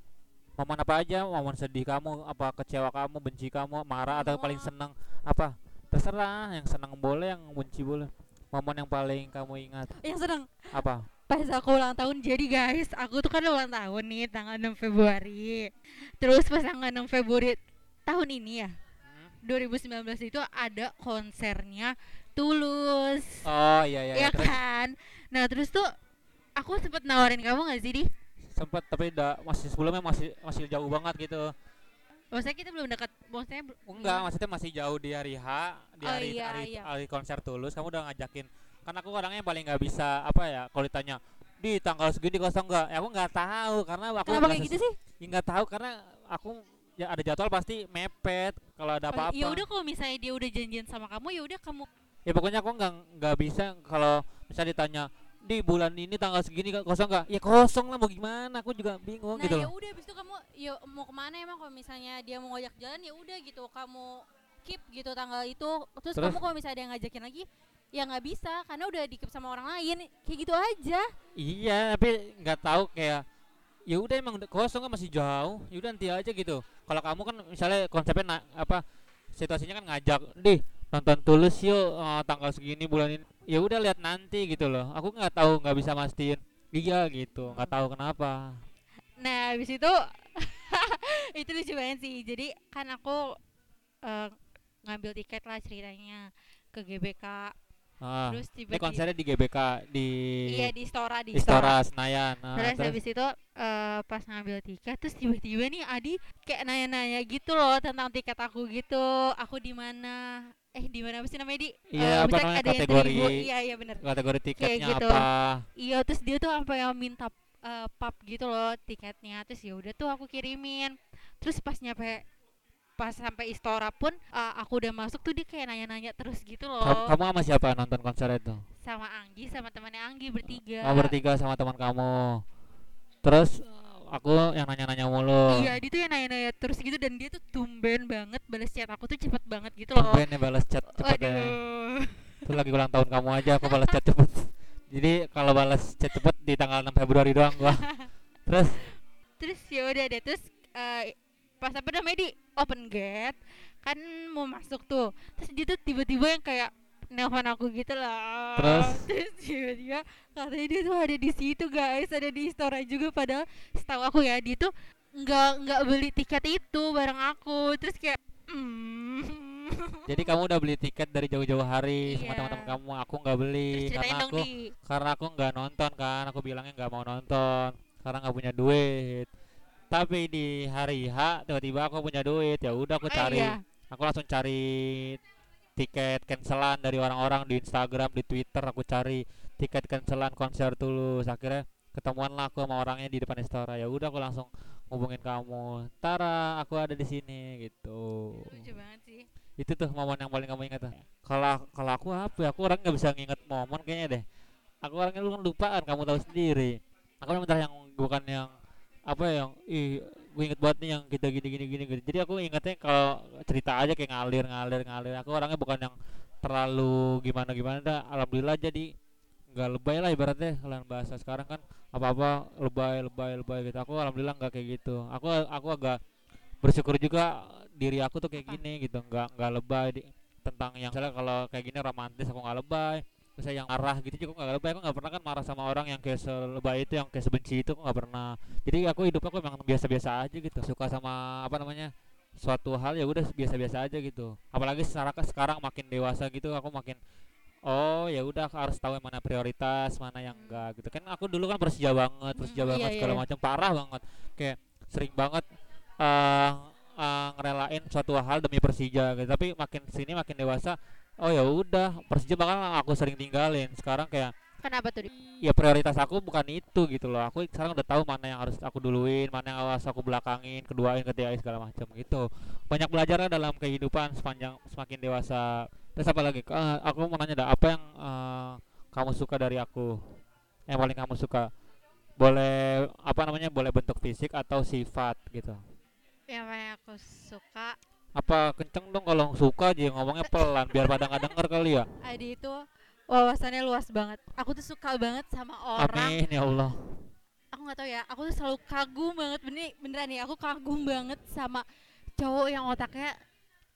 momen apa aja? Momen sedih kamu apa kecewa kamu benci kamu marah atau paling seneng? Apa? Terserah yang seneng boleh yang benci boleh. Momen yang paling kamu ingat? Yang seneng? Apa? Pas aku ulang tahun jadi guys. Aku tuh kan ulang tahun nih tanggal 6 Februari. Terus pas tanggal 6 Februari tahun ini ya Hmm? 2019 itu ada konsernya Tulus. Oh iya iya, iya. ya Terus? kan? Nah terus tuh aku sempet nawarin kamu gak sih di sempet tapi udah masih sebelumnya masih masih jauh banget gitu. Maksudnya kita belum dekat maksudnya enggak maksudnya masih jauh di hari H di Oh, hari iya, hari, iya. hari konser tulus kamu udah ngajakin. Karena aku orangnya paling nggak bisa apa ya kalau ditanya di tanggal segini kosong nggak? Ya aku nggak tahu karena aku kenapa nggak kayak gitu sih? Ya nggak tahu karena aku ya ada jadwal pasti mepet kalau ada apa-apa ya udah kalau misalnya dia udah janjian sama kamu ya udah kamu ya pokoknya aku nggak nggak bisa kalau misalnya ditanya di bulan ini tanggal segini kosong nggak? Ya kosong lah mau gimana? Aku juga bingung nah gitu ya udah habis itu kamu ya mau ke mana emang? Kalau misalnya dia mau ngajak jalan ya udah gitu. Kamu keep gitu tanggal itu. Terus, Terus? kamu kalau misalnya dia ngajakin lagi ya nggak bisa karena udah di keep sama orang lain. Kayak gitu aja. Iya, tapi nggak tahu kayak ya udah emang kosong kan masih jauh. Ya udah nanti aja gitu. Kalau kamu kan misalnya konsepnya na- apa situasinya kan ngajak deh nonton tulus yuk eh, tanggal segini bulan ini ya udah lihat nanti gitu loh aku nggak tahu nggak bisa mastiin iya gitu nggak tahu kenapa Nah, habis itu itu lucu banget sih. Jadi kan aku eh, ngambil tiket lah ceritanya ke GBK. ah Terus tiba-tiba konsernya di GBK di iya di Stora di Istora Senayan Nah, Terus terus habis itu eh, pas ngambil tiket terus tiba-tiba nih Adi kayak nanya-nanya gitu loh tentang tiket aku gitu. Aku di mana? Eh di mana? Apa sih namanya di? Iya, Eh, apa namanya, ada yang kategori. Iya iya bener. kategori tiketnya gitu. apa? Iya terus dia tuh sampai yang minta eh, pub gitu loh tiketnya. Terus ya udah tuh aku kirimin. Terus pas nyampe pas sampai Istora pun eh, aku udah masuk tuh dia kayak nanya-nanya terus gitu loh. Kamu sama siapa nonton konser itu? Sama Anggi sama temannya Anggi bertiga. Kamu bertiga sama teman kamu. Terus aku yang nanya-nanya mulu. Iya dia tuh yang nanya-nanya terus gitu dan dia tuh tumben banget balas chat aku tuh cepet banget gitu loh. Tumben ya balas chat cepet ya. Itu lagi ulang tahun kamu aja aku balas chat cepet. Jadi kalau balas chat cepet di tanggal 6 Februari doang gua. Terus? Terus ya udah deh terus eh, pas apa namanya di open gate kan mau masuk tuh. Terus dia tuh tiba-tiba yang kayak nelfon aku gitu lah Terus? terus tiba-tiba katanya dia tuh ada di situ guys ada di Istora juga padahal setahu aku ya dia tuh nggak nggak beli tiket itu bareng aku terus kayak mm. jadi kamu udah beli tiket dari jauh-jauh hari sama Iya. teman-teman kamu Aku nggak beli karena aku di karena aku nggak nonton kan Aku bilangnya nggak mau nonton karena nggak punya duit tapi di hari H tiba-tiba aku punya duit ya udah aku Oh, cari iya. aku langsung cari tiket cancelan dari orang-orang di Instagram di Twitter aku cari tiket cancelan konser tulus akhirnya ketemuan lah aku sama orangnya di depan Istora ya udah aku langsung hubungin kamu. Tara aku ada di sini gitu. Lucu banget sih. Itu tuh momen yang paling kamu ingat tuh? Kalau kalau aku apa ya? Aku orang nggak bisa nginget momen kayaknya deh. Aku orangnya lu kan lupaan kamu tahu sendiri. Aku bener yang bukan yang apa ya, yang ih gue inget banget nih yang kita gini gini gini gini. Jadi aku ingetnya kalau cerita aja kayak ngalir ngalir ngalir. Aku orangnya bukan yang terlalu gimana gimana dah. Alhamdulillah jadi nggak lebay lah ibaratnya kalian bahasa sekarang kan. Apa apa lebay lebay lebay gitu. Aku alhamdulillah nggak kayak gitu. Aku aku agak bersyukur juga diri aku tuh kayak Apa? gini gitu. Nggak nggak lebay di, tentang yang misalnya kalau kayak gini romantis aku nggak lebay terus yang marah gitu juga nggak lebay aku nggak pernah kan marah sama orang yang kayak selebay itu yang kayak sebenci itu aku nggak pernah. Jadi aku hidup aku memang biasa-biasa aja gitu. Suka sama apa namanya suatu hal ya udah biasa-biasa aja gitu. Apalagi secara sekarang makin dewasa gitu aku makin oh ya udah aku harus tahu yang mana prioritas mana yang enggak gitu. Kan aku dulu kan Persija banget Persija Hmm, banget iya, segala iya. macam parah banget. Kayak sering banget eh eh, ngerelain suatu hal demi Persija gitu. Tapi makin sini makin dewasa oh ya udah Persija bakal aku sering tinggalin. Sekarang kayak kenapa tuh ya prioritas aku bukan itu gitu loh. Aku sekarang udah tahu mana yang harus aku duluin mana yang harus aku belakangin keduain ketigain segala macam gitu. Banyak belajar dalam kehidupan sepanjang semakin dewasa. Terus apa lagi? Ah, aku mau nanya dah apa yang eh, kamu suka dari aku? Yang paling kamu suka? Boleh apa namanya boleh bentuk fisik atau sifat gitu. Yang paling aku suka apa kenceng dong kalau suka aja ngomongnya pelan biar pada nggak denger kali ya? Adi itu wawasannya luas banget. Aku tuh suka banget sama orang. Amin ya Allah. Aku nggak tahu ya aku tuh selalu kagum banget. Bener beneran nih aku kagum banget sama cowok yang otaknya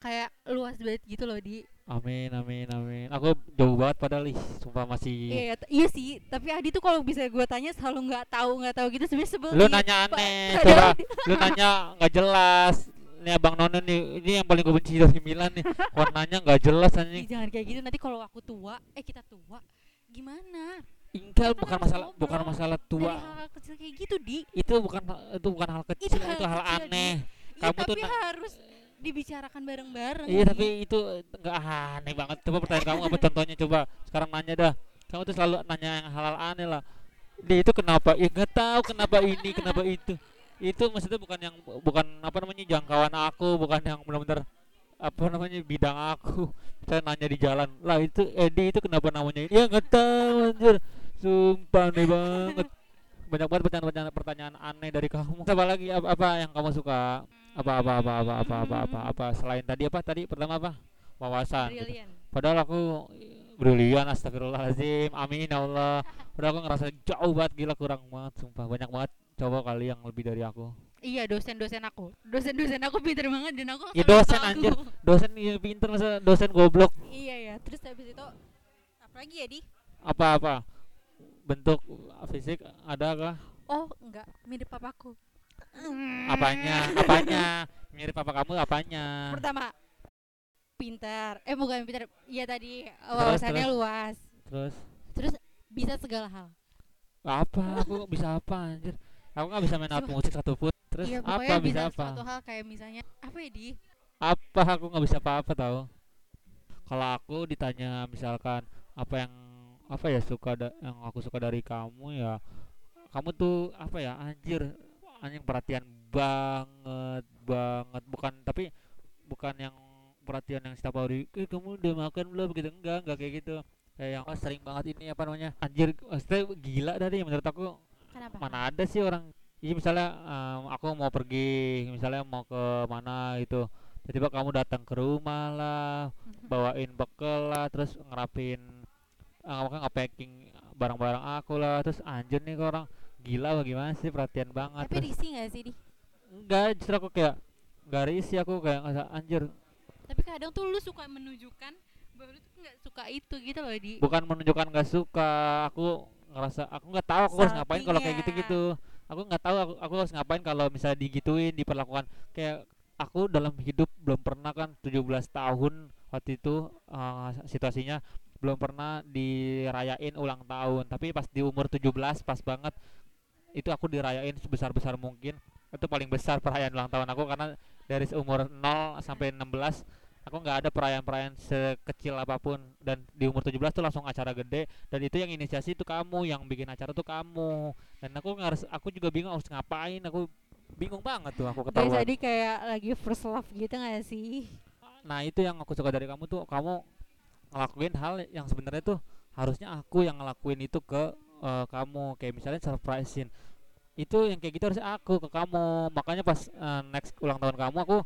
kayak luas banget gitu loh di. Amin amin amin. Aku jauh banget padahal ih sumpah masih iya iya sih. Tapi Adi tuh kalau bisa gue tanya selalu nggak tahu nggak tahu gitu. Sebenarnya sebel lu nanya aneh coba. lu nanya nggak jelas nih abang Nono nih ini yang paling gue benci dari Milan nih. Kau nanya nggak jelas anjing. Jangan kayak gitu. Nanti kalau aku tua eh kita tua gimana? Kita bukan masalah bukan ngobrol masalah dari tua. hal kecil kayak gitu di. Itu bukan itu bukan hal kecil hal itu hal kecil, Di. aneh. Iya, Kamu tuh tapi harus dibicarakan bareng-bareng. Iya Di. tapi itu nggak aneh banget. Coba pertanyaan kamu apa? Contohnya coba sekarang nanya dah. Kamu tuh selalu nanya yang hal-hal aneh lah. Di itu kenapa? Ya nggak tahu kenapa ini kenapa itu itu maksudnya bukan yang bukan apa namanya jangkauan aku bukan yang benar-benar apa namanya bidang aku. Saya nanya di jalan lah itu Edi itu kenapa namanya? Ya nggak tahu anjir. Sumpah aneh banget. Banyak banget pertanyaan-pertanyaan pertanyaan aneh dari kamu. Apa lagi? Apa, apa yang kamu suka? Apa apa apa apa apa apa apa apa? Selain tadi apa? Tadi pertama apa? Wawasan. Gitu. Padahal aku brilian astagfirullahaladzim. Amin ya Allah. Padahal aku ngerasa jauh banget gila kurang banget sumpah. Banyak banget cowok kali yang lebih dari aku. Iya dosen-dosen aku. Dosen-dosen aku pinter banget dan aku Ya, dosen, tahu. anjir. dosen yang pinter masa dosen goblok. Iya ya terus habis itu apa lagi ya di? Apa-apa? Bentuk fisik ada kah? Oh enggak. Mirip papaku. Apanya? Apanya? Mirip papa kamu apanya? Pertama pintar. Eh bukan pintar. Iya tadi wawasannya terus. luas. Terus? Terus bisa segala hal. Apa? Aku bisa apa anjir aku nggak bisa main alat musik satu put terus iya apa bisa bisa apa? suatu hal kayak misalnya apa ya di? Apa? Aku nggak bisa apa-apa tahu kalau aku ditanya misalkan apa yang apa ya suka da- yang aku suka dari kamu ya? Kamu tuh apa ya anjir anjing perhatian banget banget. Bukan tapi bukan yang perhatian yang setiap hari eh kamu udah makan belum? Begitu enggak enggak kayak gitu. Kayak yang oh, sering banget ini apa namanya. Anjir maksudnya gila dari menurut aku kenapa? Mana ada sih orang Iya misalnya em, aku mau pergi misalnya mau ke mana gitu tiba-tiba kamu datang ke rumah lah bawain bekal lah terus ngerapin uh, nge-packing barang-barang aku lah terus anjir nih orang gila apa gimana sih perhatian banget tapi terus risih nggak sih di? Enggak justru aku kayak nggak risih aku kayak anjir. Tapi kadang tuh lu suka menunjukkan bahwa lu tuh nggak suka itu gitu loh di. Bukan menunjukkan nggak suka aku ngerasa aku nggak tahu aku harus ngapain kalau kayak gitu-gitu. aku nggak tahu aku, aku harus ngapain kalau misalnya digituin diperlakukan. Kayak aku dalam hidup belum pernah kan 17 tahun waktu itu uh, situasinya belum pernah dirayain ulang tahun. Tapi pas di umur 17 pas banget itu aku dirayain sebesar-besar mungkin. Itu paling besar perayaan ulang tahun aku karena dari umur 0 sampai 16 aku nggak ada perayaan-perayaan sekecil apa pun. Dan di umur 17 tuh langsung acara gede. Dan itu yang inisiasi itu kamu yang bikin acara tuh kamu. Dan aku nggak harus aku juga bingung harus ngapain. Aku bingung banget tuh aku ketahuan. Tadi kayak lagi first love gitu gak sih? Nah itu yang aku suka dari kamu tuh kamu ngelakuin hal yang sebenarnya tuh harusnya aku yang ngelakuin itu ke eh, kamu. Kayak misalnya surprisein itu yang kayak gitu harusnya aku ke kamu. Makanya pas eh, next ulang tahun kamu aku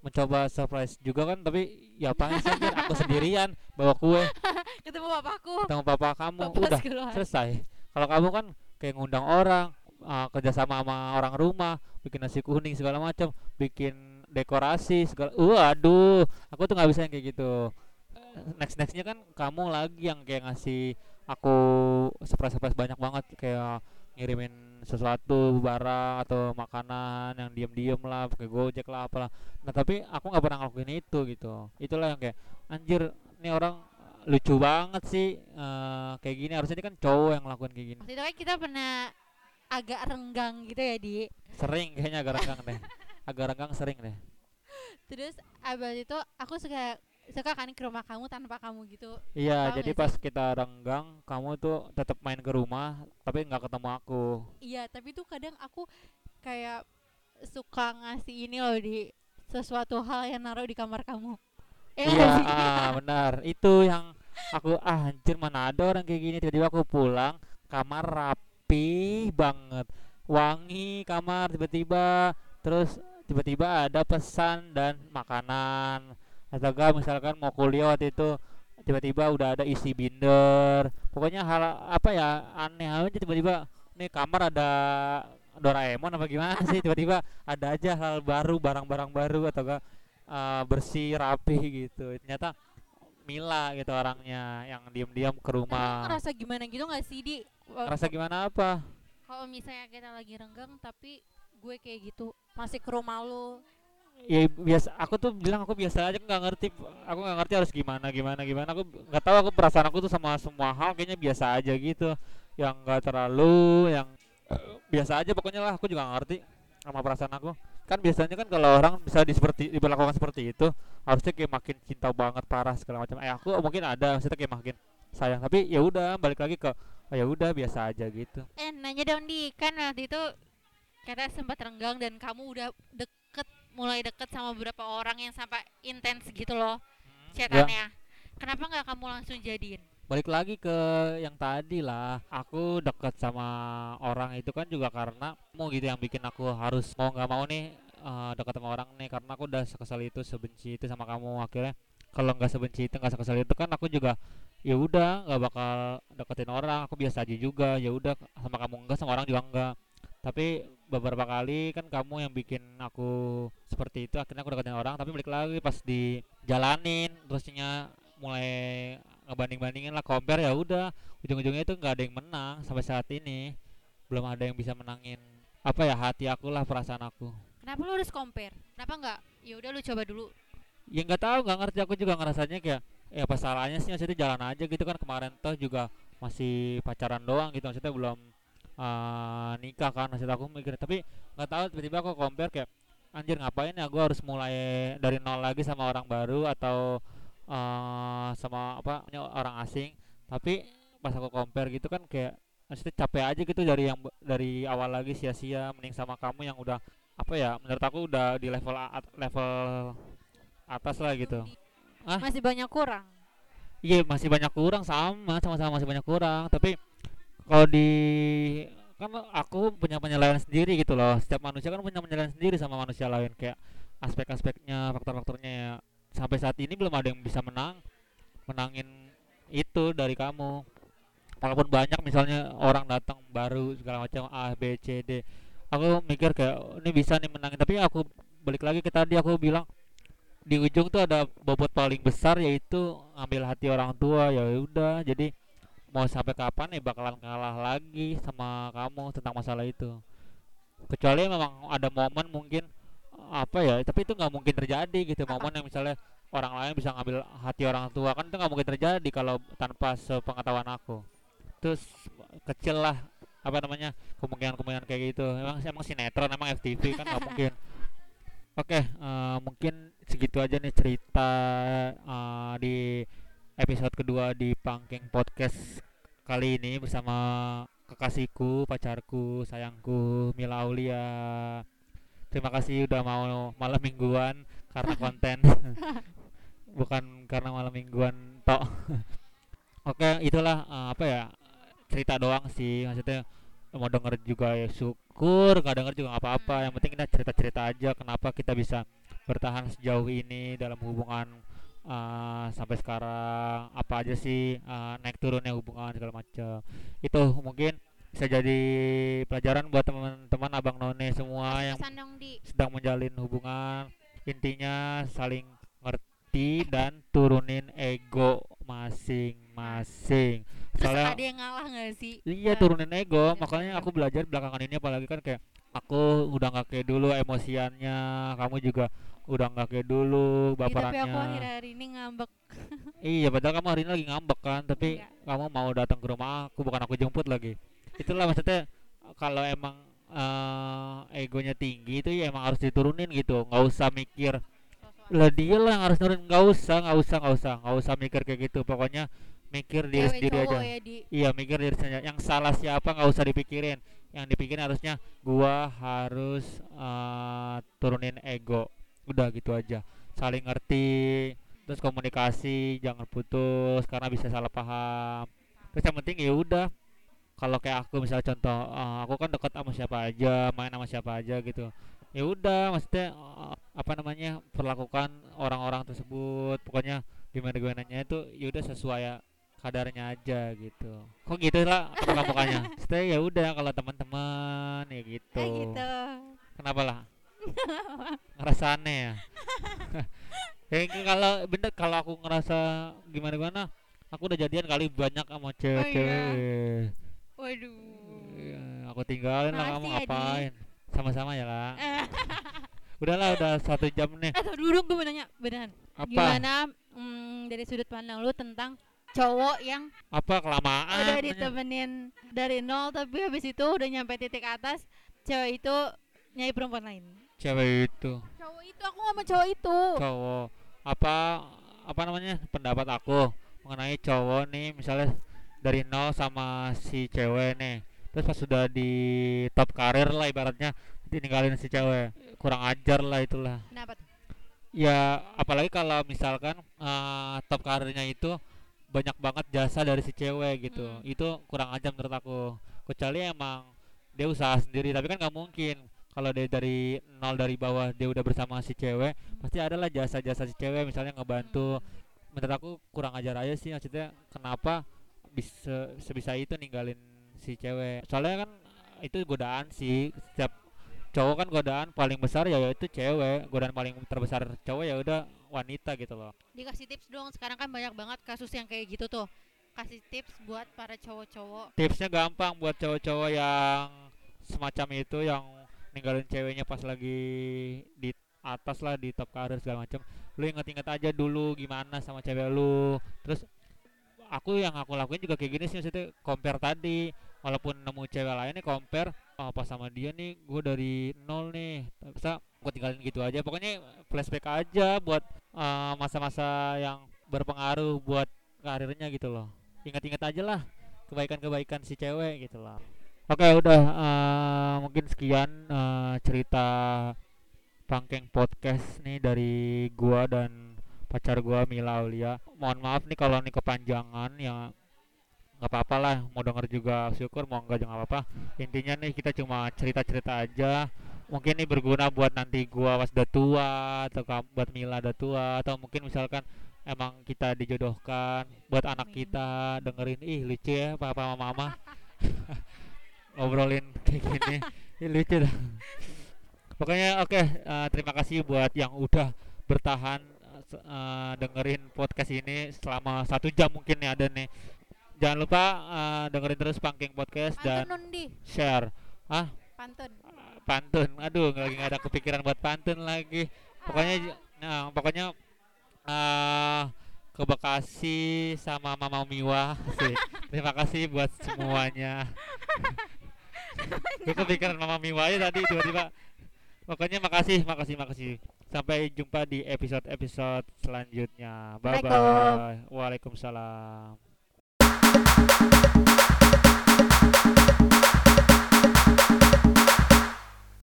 mencoba surprise juga kan tapi ya sih anjir, aku sendirian bawa kue. Ketemu papaku. Ketemu papa kamu udah keluar. selesai. Kalau kamu kan kayak ngundang orang uh, kerjasama sama orang rumah bikin nasi kuning segala macam bikin dekorasi segala waduh aku tuh nggak bisa yang kayak gitu. Next nextnya kan kamu lagi yang kayak ngasih aku surprise surprise banyak banget kayak ngirimin sesuatu barang atau makanan yang diem-diem lah pakai gojek lah apalah. Nah tapi aku nggak pernah ngelakuin itu gitu. Itulah yang kayak anjir ini orang lucu banget sih eh, kayak gini. Harusnya ini kan cowok yang ngelakuin kayak gini. Itu kan kita pernah agak renggang gitu ya di? Sering kayaknya agak renggang deh. Agak renggang sering deh. Terus abis itu aku suka suka kan ke rumah kamu tanpa kamu gitu. Iya jadi pas kita renggang kamu tuh tetap main ke rumah tapi nggak ketemu aku. Iya tapi tuh kadang aku kayak suka ngasih ini loh di sesuatu hal yang naruh di kamar kamu. Eh, iya sih? ah, benar. Itu yang aku ah anjir mana ada orang kayak gini. Tiba-tiba aku pulang kamar rapi banget. Wangi kamar tiba-tiba. Terus tiba-tiba ada pesan dan makanan atau enggak misalkan mau kuliah waktu itu tiba-tiba udah ada isi binder. Pokoknya hal apa ya aneh aja tiba-tiba nih kamar ada Doraemon apa gimana sih? Tiba-tiba ada aja hal baru barang-barang baru atau enggak uh, bersih rapi gitu. Ternyata Mila gitu orangnya yang diam-diam ke rumah. ngerasa gimana gitu gak sih di? Ngerasa gimana apa? Kalau misalnya kita lagi renggang tapi gue kayak gitu masih ke rumah lu ya biasa aku tuh bilang aku biasa aja nggak ngerti aku nggak ngerti harus gimana gimana gimana. Aku nggak tahu aku perasaan aku tuh sama semua hal kayaknya biasa aja gitu. Yang nggak terlalu yang eh, biasa aja pokoknya lah aku juga nggak ngerti sama perasaan aku. Kan biasanya kan kalau orang bisa di seperti diperlakukan seperti itu harusnya kayak makin cinta banget parah segala macam. Eh aku mungkin ada maksudnya kayak makin sayang. Tapi ya udah balik lagi ke oh, ya udah biasa aja gitu. Eh nanya dong di. Kan waktu itu kita sempat renggang dan kamu udah deket mulai deket sama beberapa orang yang sampai intens gitu loh ya chatannya. Kenapa nggak kamu langsung jadiin? Balik lagi ke yang tadi lah. Aku dekat sama orang itu kan juga karena mau gitu yang bikin aku harus mau nggak mau nih eh, dekat sama orang nih. Karena aku udah sekesal itu sebenci itu sama kamu. Akhirnya kalau nggak sebenci itu nggak sekesal itu kan aku juga ya udah nggak bakal deketin orang. Aku biasa aja juga ya udah sama kamu enggak sama orang juga enggak tapi beberapa kali kan kamu yang bikin aku seperti itu akhirnya aku deketin orang tapi balik lagi pas dijalanin terusnya mulai ngebanding-bandingin lah compare ya udah ujung-ujungnya itu nggak ada yang menang sampai saat ini belum ada yang bisa menangin apa ya hati aku lah perasaan aku Kenapa lu harus compare? Kenapa nggak? Ya udah lu coba dulu. ya nggak tahu nggak ngerti aku juga ngerasanya kayak ya apa salahnya sih maksudnya jalan aja gitu kan kemarin toh juga masih pacaran doang gitu maksudnya belum uh, nikah kan maksud aku mikir tapi nggak tahu tiba-tiba aku compare kayak anjir ngapain ya gue harus mulai dari nol lagi sama orang baru atau uh, sama apa orang asing tapi pas aku compare gitu kan kayak maksudnya capek aja gitu dari yang dari awal lagi sia-sia mending sama kamu yang udah apa ya menurut aku udah di level at- level atas lah gitu Ah? Masih banyak kurang. Iya masih banyak kurang sama sama-sama masih banyak kurang tapi kalau di kan aku punya penilaian sendiri gitu loh. Setiap manusia kan punya penilaian sendiri sama manusia lain. Kayak aspek-aspeknya faktor-faktornya ya. Sampai saat ini belum ada yang bisa menang menangin itu dari kamu. Walaupun banyak misalnya orang datang baru segala macam A B C D. Aku mikir kayak ini bisa nih menangin. Tapi aku balik lagi ke tadi aku bilang di ujung tuh ada bobot paling besar yaitu ngambil hati orang tua. Ya udah jadi mau sampai kapan ya bakalan kalah lagi sama kamu tentang masalah itu? Kecuali memang ada momen mungkin apa ya tapi itu nggak mungkin terjadi gitu. Apa? momen yang misalnya orang lain bisa ngambil hati orang tua kan itu nggak mungkin terjadi kalau tanpa sepengetahuan aku. Terus kecil lah apa namanya kemungkinan-kemungkinan kayak gitu. Emang emang sinetron emang FTV kan nggak mungkin. Oke eh, mungkin segitu aja nih cerita eh, di episode kedua di Pangking Podcast kali ini bersama kekasihku, pacarku, sayangku Mila Aulia. Terima kasih udah mau malam mingguan karena konten bukan karena malam mingguan tok. Oke, itulah eh, apa ya cerita doang sih maksudnya mau denger juga ya syukur nggak denger juga apa-apa yang penting kita cerita-cerita aja kenapa kita bisa bertahan sejauh ini dalam hubungan uh, sampai sekarang apa aja sih uh, naik turunnya hubungan segala macam itu mungkin bisa jadi pelajaran buat teman-teman abang none semua yang sedang menjalin hubungan intinya saling ngerti dan turunin ego masing-masing soalnya ada yang ngalah nggak sih? Iya Ya. turunin ego, Ya, makanya ya. aku belajar belakangan ini apalagi kan kayak aku udah nggak kayak dulu emosiannya, kamu juga udah nggak kayak dulu tapi baperannya. aku akhir-akhir ini ngambek. Iya, padahal kamu hari ini lagi ngambek kan, tapi Iya. kamu mau datang ke rumah aku bukan aku jemput lagi. Itulah maksudnya kalau emang eh, egonya tinggi itu ya emang harus diturunin gitu, nggak usah mikir lah dia lah yang harus nurunin, nggak usah, nggak usah, nggak usah, nggak usah mikir kayak gitu, pokoknya mikir diri Cewek sendiri aja. ya di Iya mikir diri sendiri. Yang salah siapa nggak usah dipikirin. Yang dipikirin harusnya gua harus eh, turunin ego. Udah gitu aja. Saling ngerti. Terus komunikasi jangan putus karena bisa salah paham. Terus yang penting ya udah. Kalau kayak aku misalnya contoh, eh, aku kan dekat sama siapa aja, main sama siapa aja gitu. Ya udah, maksudnya eh, apa namanya perlakukan orang-orang tersebut. Pokoknya gimana gimana itu ya udah sesuai kadarnya aja gitu kok gitu lah mukanya stay ya udah kalau teman-teman ya gitu. kayak gitu. kenapa lah ngerasa aneh ya? Ya kalau bener kalau aku ngerasa gimana gimana aku udah jadian kali banyak sama cewek-cewek. Waduh. Iya, aku tinggalin lah kamu Makasih ya, ngapain? Sama-sama ya lah Eh, udahlah udah satu jam nih. Eh, tunggu dulu gue mau nanya beneran. apa? Gimana mm, dari sudut pandang lu tentang cowok yang apa kelamaan udah ditemenin dari nol tapi habis itu udah nyampe titik atas cewek itu nyari perempuan lain. Cewek itu. Cowok itu aku ngomong cowok itu. cowok. Apa apa namanya pendapat aku mengenai cowok nih misalnya dari nol sama si cewek nih. Terus pas sudah di top karir lah ibaratnya ditinggalin si cewek. Kurang ajar lah itulah. Kenapa tuh? ya apalagi kalau misalkan eh, top karirnya itu banyak banget jasa dari si cewek gitu. Hmm. itu kurang ajar menurut aku. Kecuali emang dia usaha sendiri tapi kan nggak mungkin kalau dia dari nol dari bawah dia udah bersama si cewek pasti ada lah jasa-jasa si cewek misalnya ngebantu. Menurut aku kurang ajar aja sih maksudnya kenapa bisa sebisa itu ninggalin si cewek. Soalnya kan itu godaan sih setiap cowok kan godaan paling besar ya itu cewek godaan paling terbesar cowok ya udah wanita gitu loh. Dikasih tips dong sekarang kan banyak banget kasus yang kayak gitu tuh. Kasih tips buat para cowok-cowok. Tipsnya gampang buat cowok-cowok yang semacam itu yang ninggalin ceweknya pas lagi di atas lah di top karir segala macam lu inget-inget aja dulu gimana sama cewek lu. Terus aku yang aku lakuin juga kayak gini sih maksudnya compare tadi. Walaupun nemu cewek lainnya compare oh, pas sama dia nih gue dari nol nih. Bisa gue tinggalin gitu aja. Pokoknya flashback aja buat eh, masa-masa yang berpengaruh buat karirnya gitu loh. Ingat-ingat aja lah kebaikan-kebaikan si cewek gitu loh oke udah eh, mungkin sekian eh, cerita Pangkeng Podcast nih dari gua dan pacar gua Mila Aulia. Mohon maaf nih kalau nih kepanjangan ya nggak apa-apa lah. Mau denger juga syukur mau enggak juga apa-apa. Intinya nih kita cuma cerita-cerita aja. Mungkin ini berguna buat nanti gua pas udah tua atau buat Mila udah tua atau mungkin misalkan emang kita dijodohkan buat anak kita dengerin ih lucu ya papa sama mama ngobrolin kayak gini. Ih lucu dah. Pokoknya oke eh, terima kasih buat yang udah bertahan eh, dengerin podcast ini selama satu jam mungkin ya ada nih. Jangan lupa eh, dengerin terus Pangking Podcast dan pantun di share. Ah pantun. Pantun. Aduh lagi nggak ada kepikiran buat pantun lagi. Pokoknya nah pokoknya eh ke Bekasi sama Mama Miwa sih. Terima kasih buat semuanya gue kepikiran Mama Miwa aja tadi tiba-tiba. Pokoknya makasih makasih makasih. Sampai jumpa di episode episode selanjutnya. Bye bye waalaikumsalam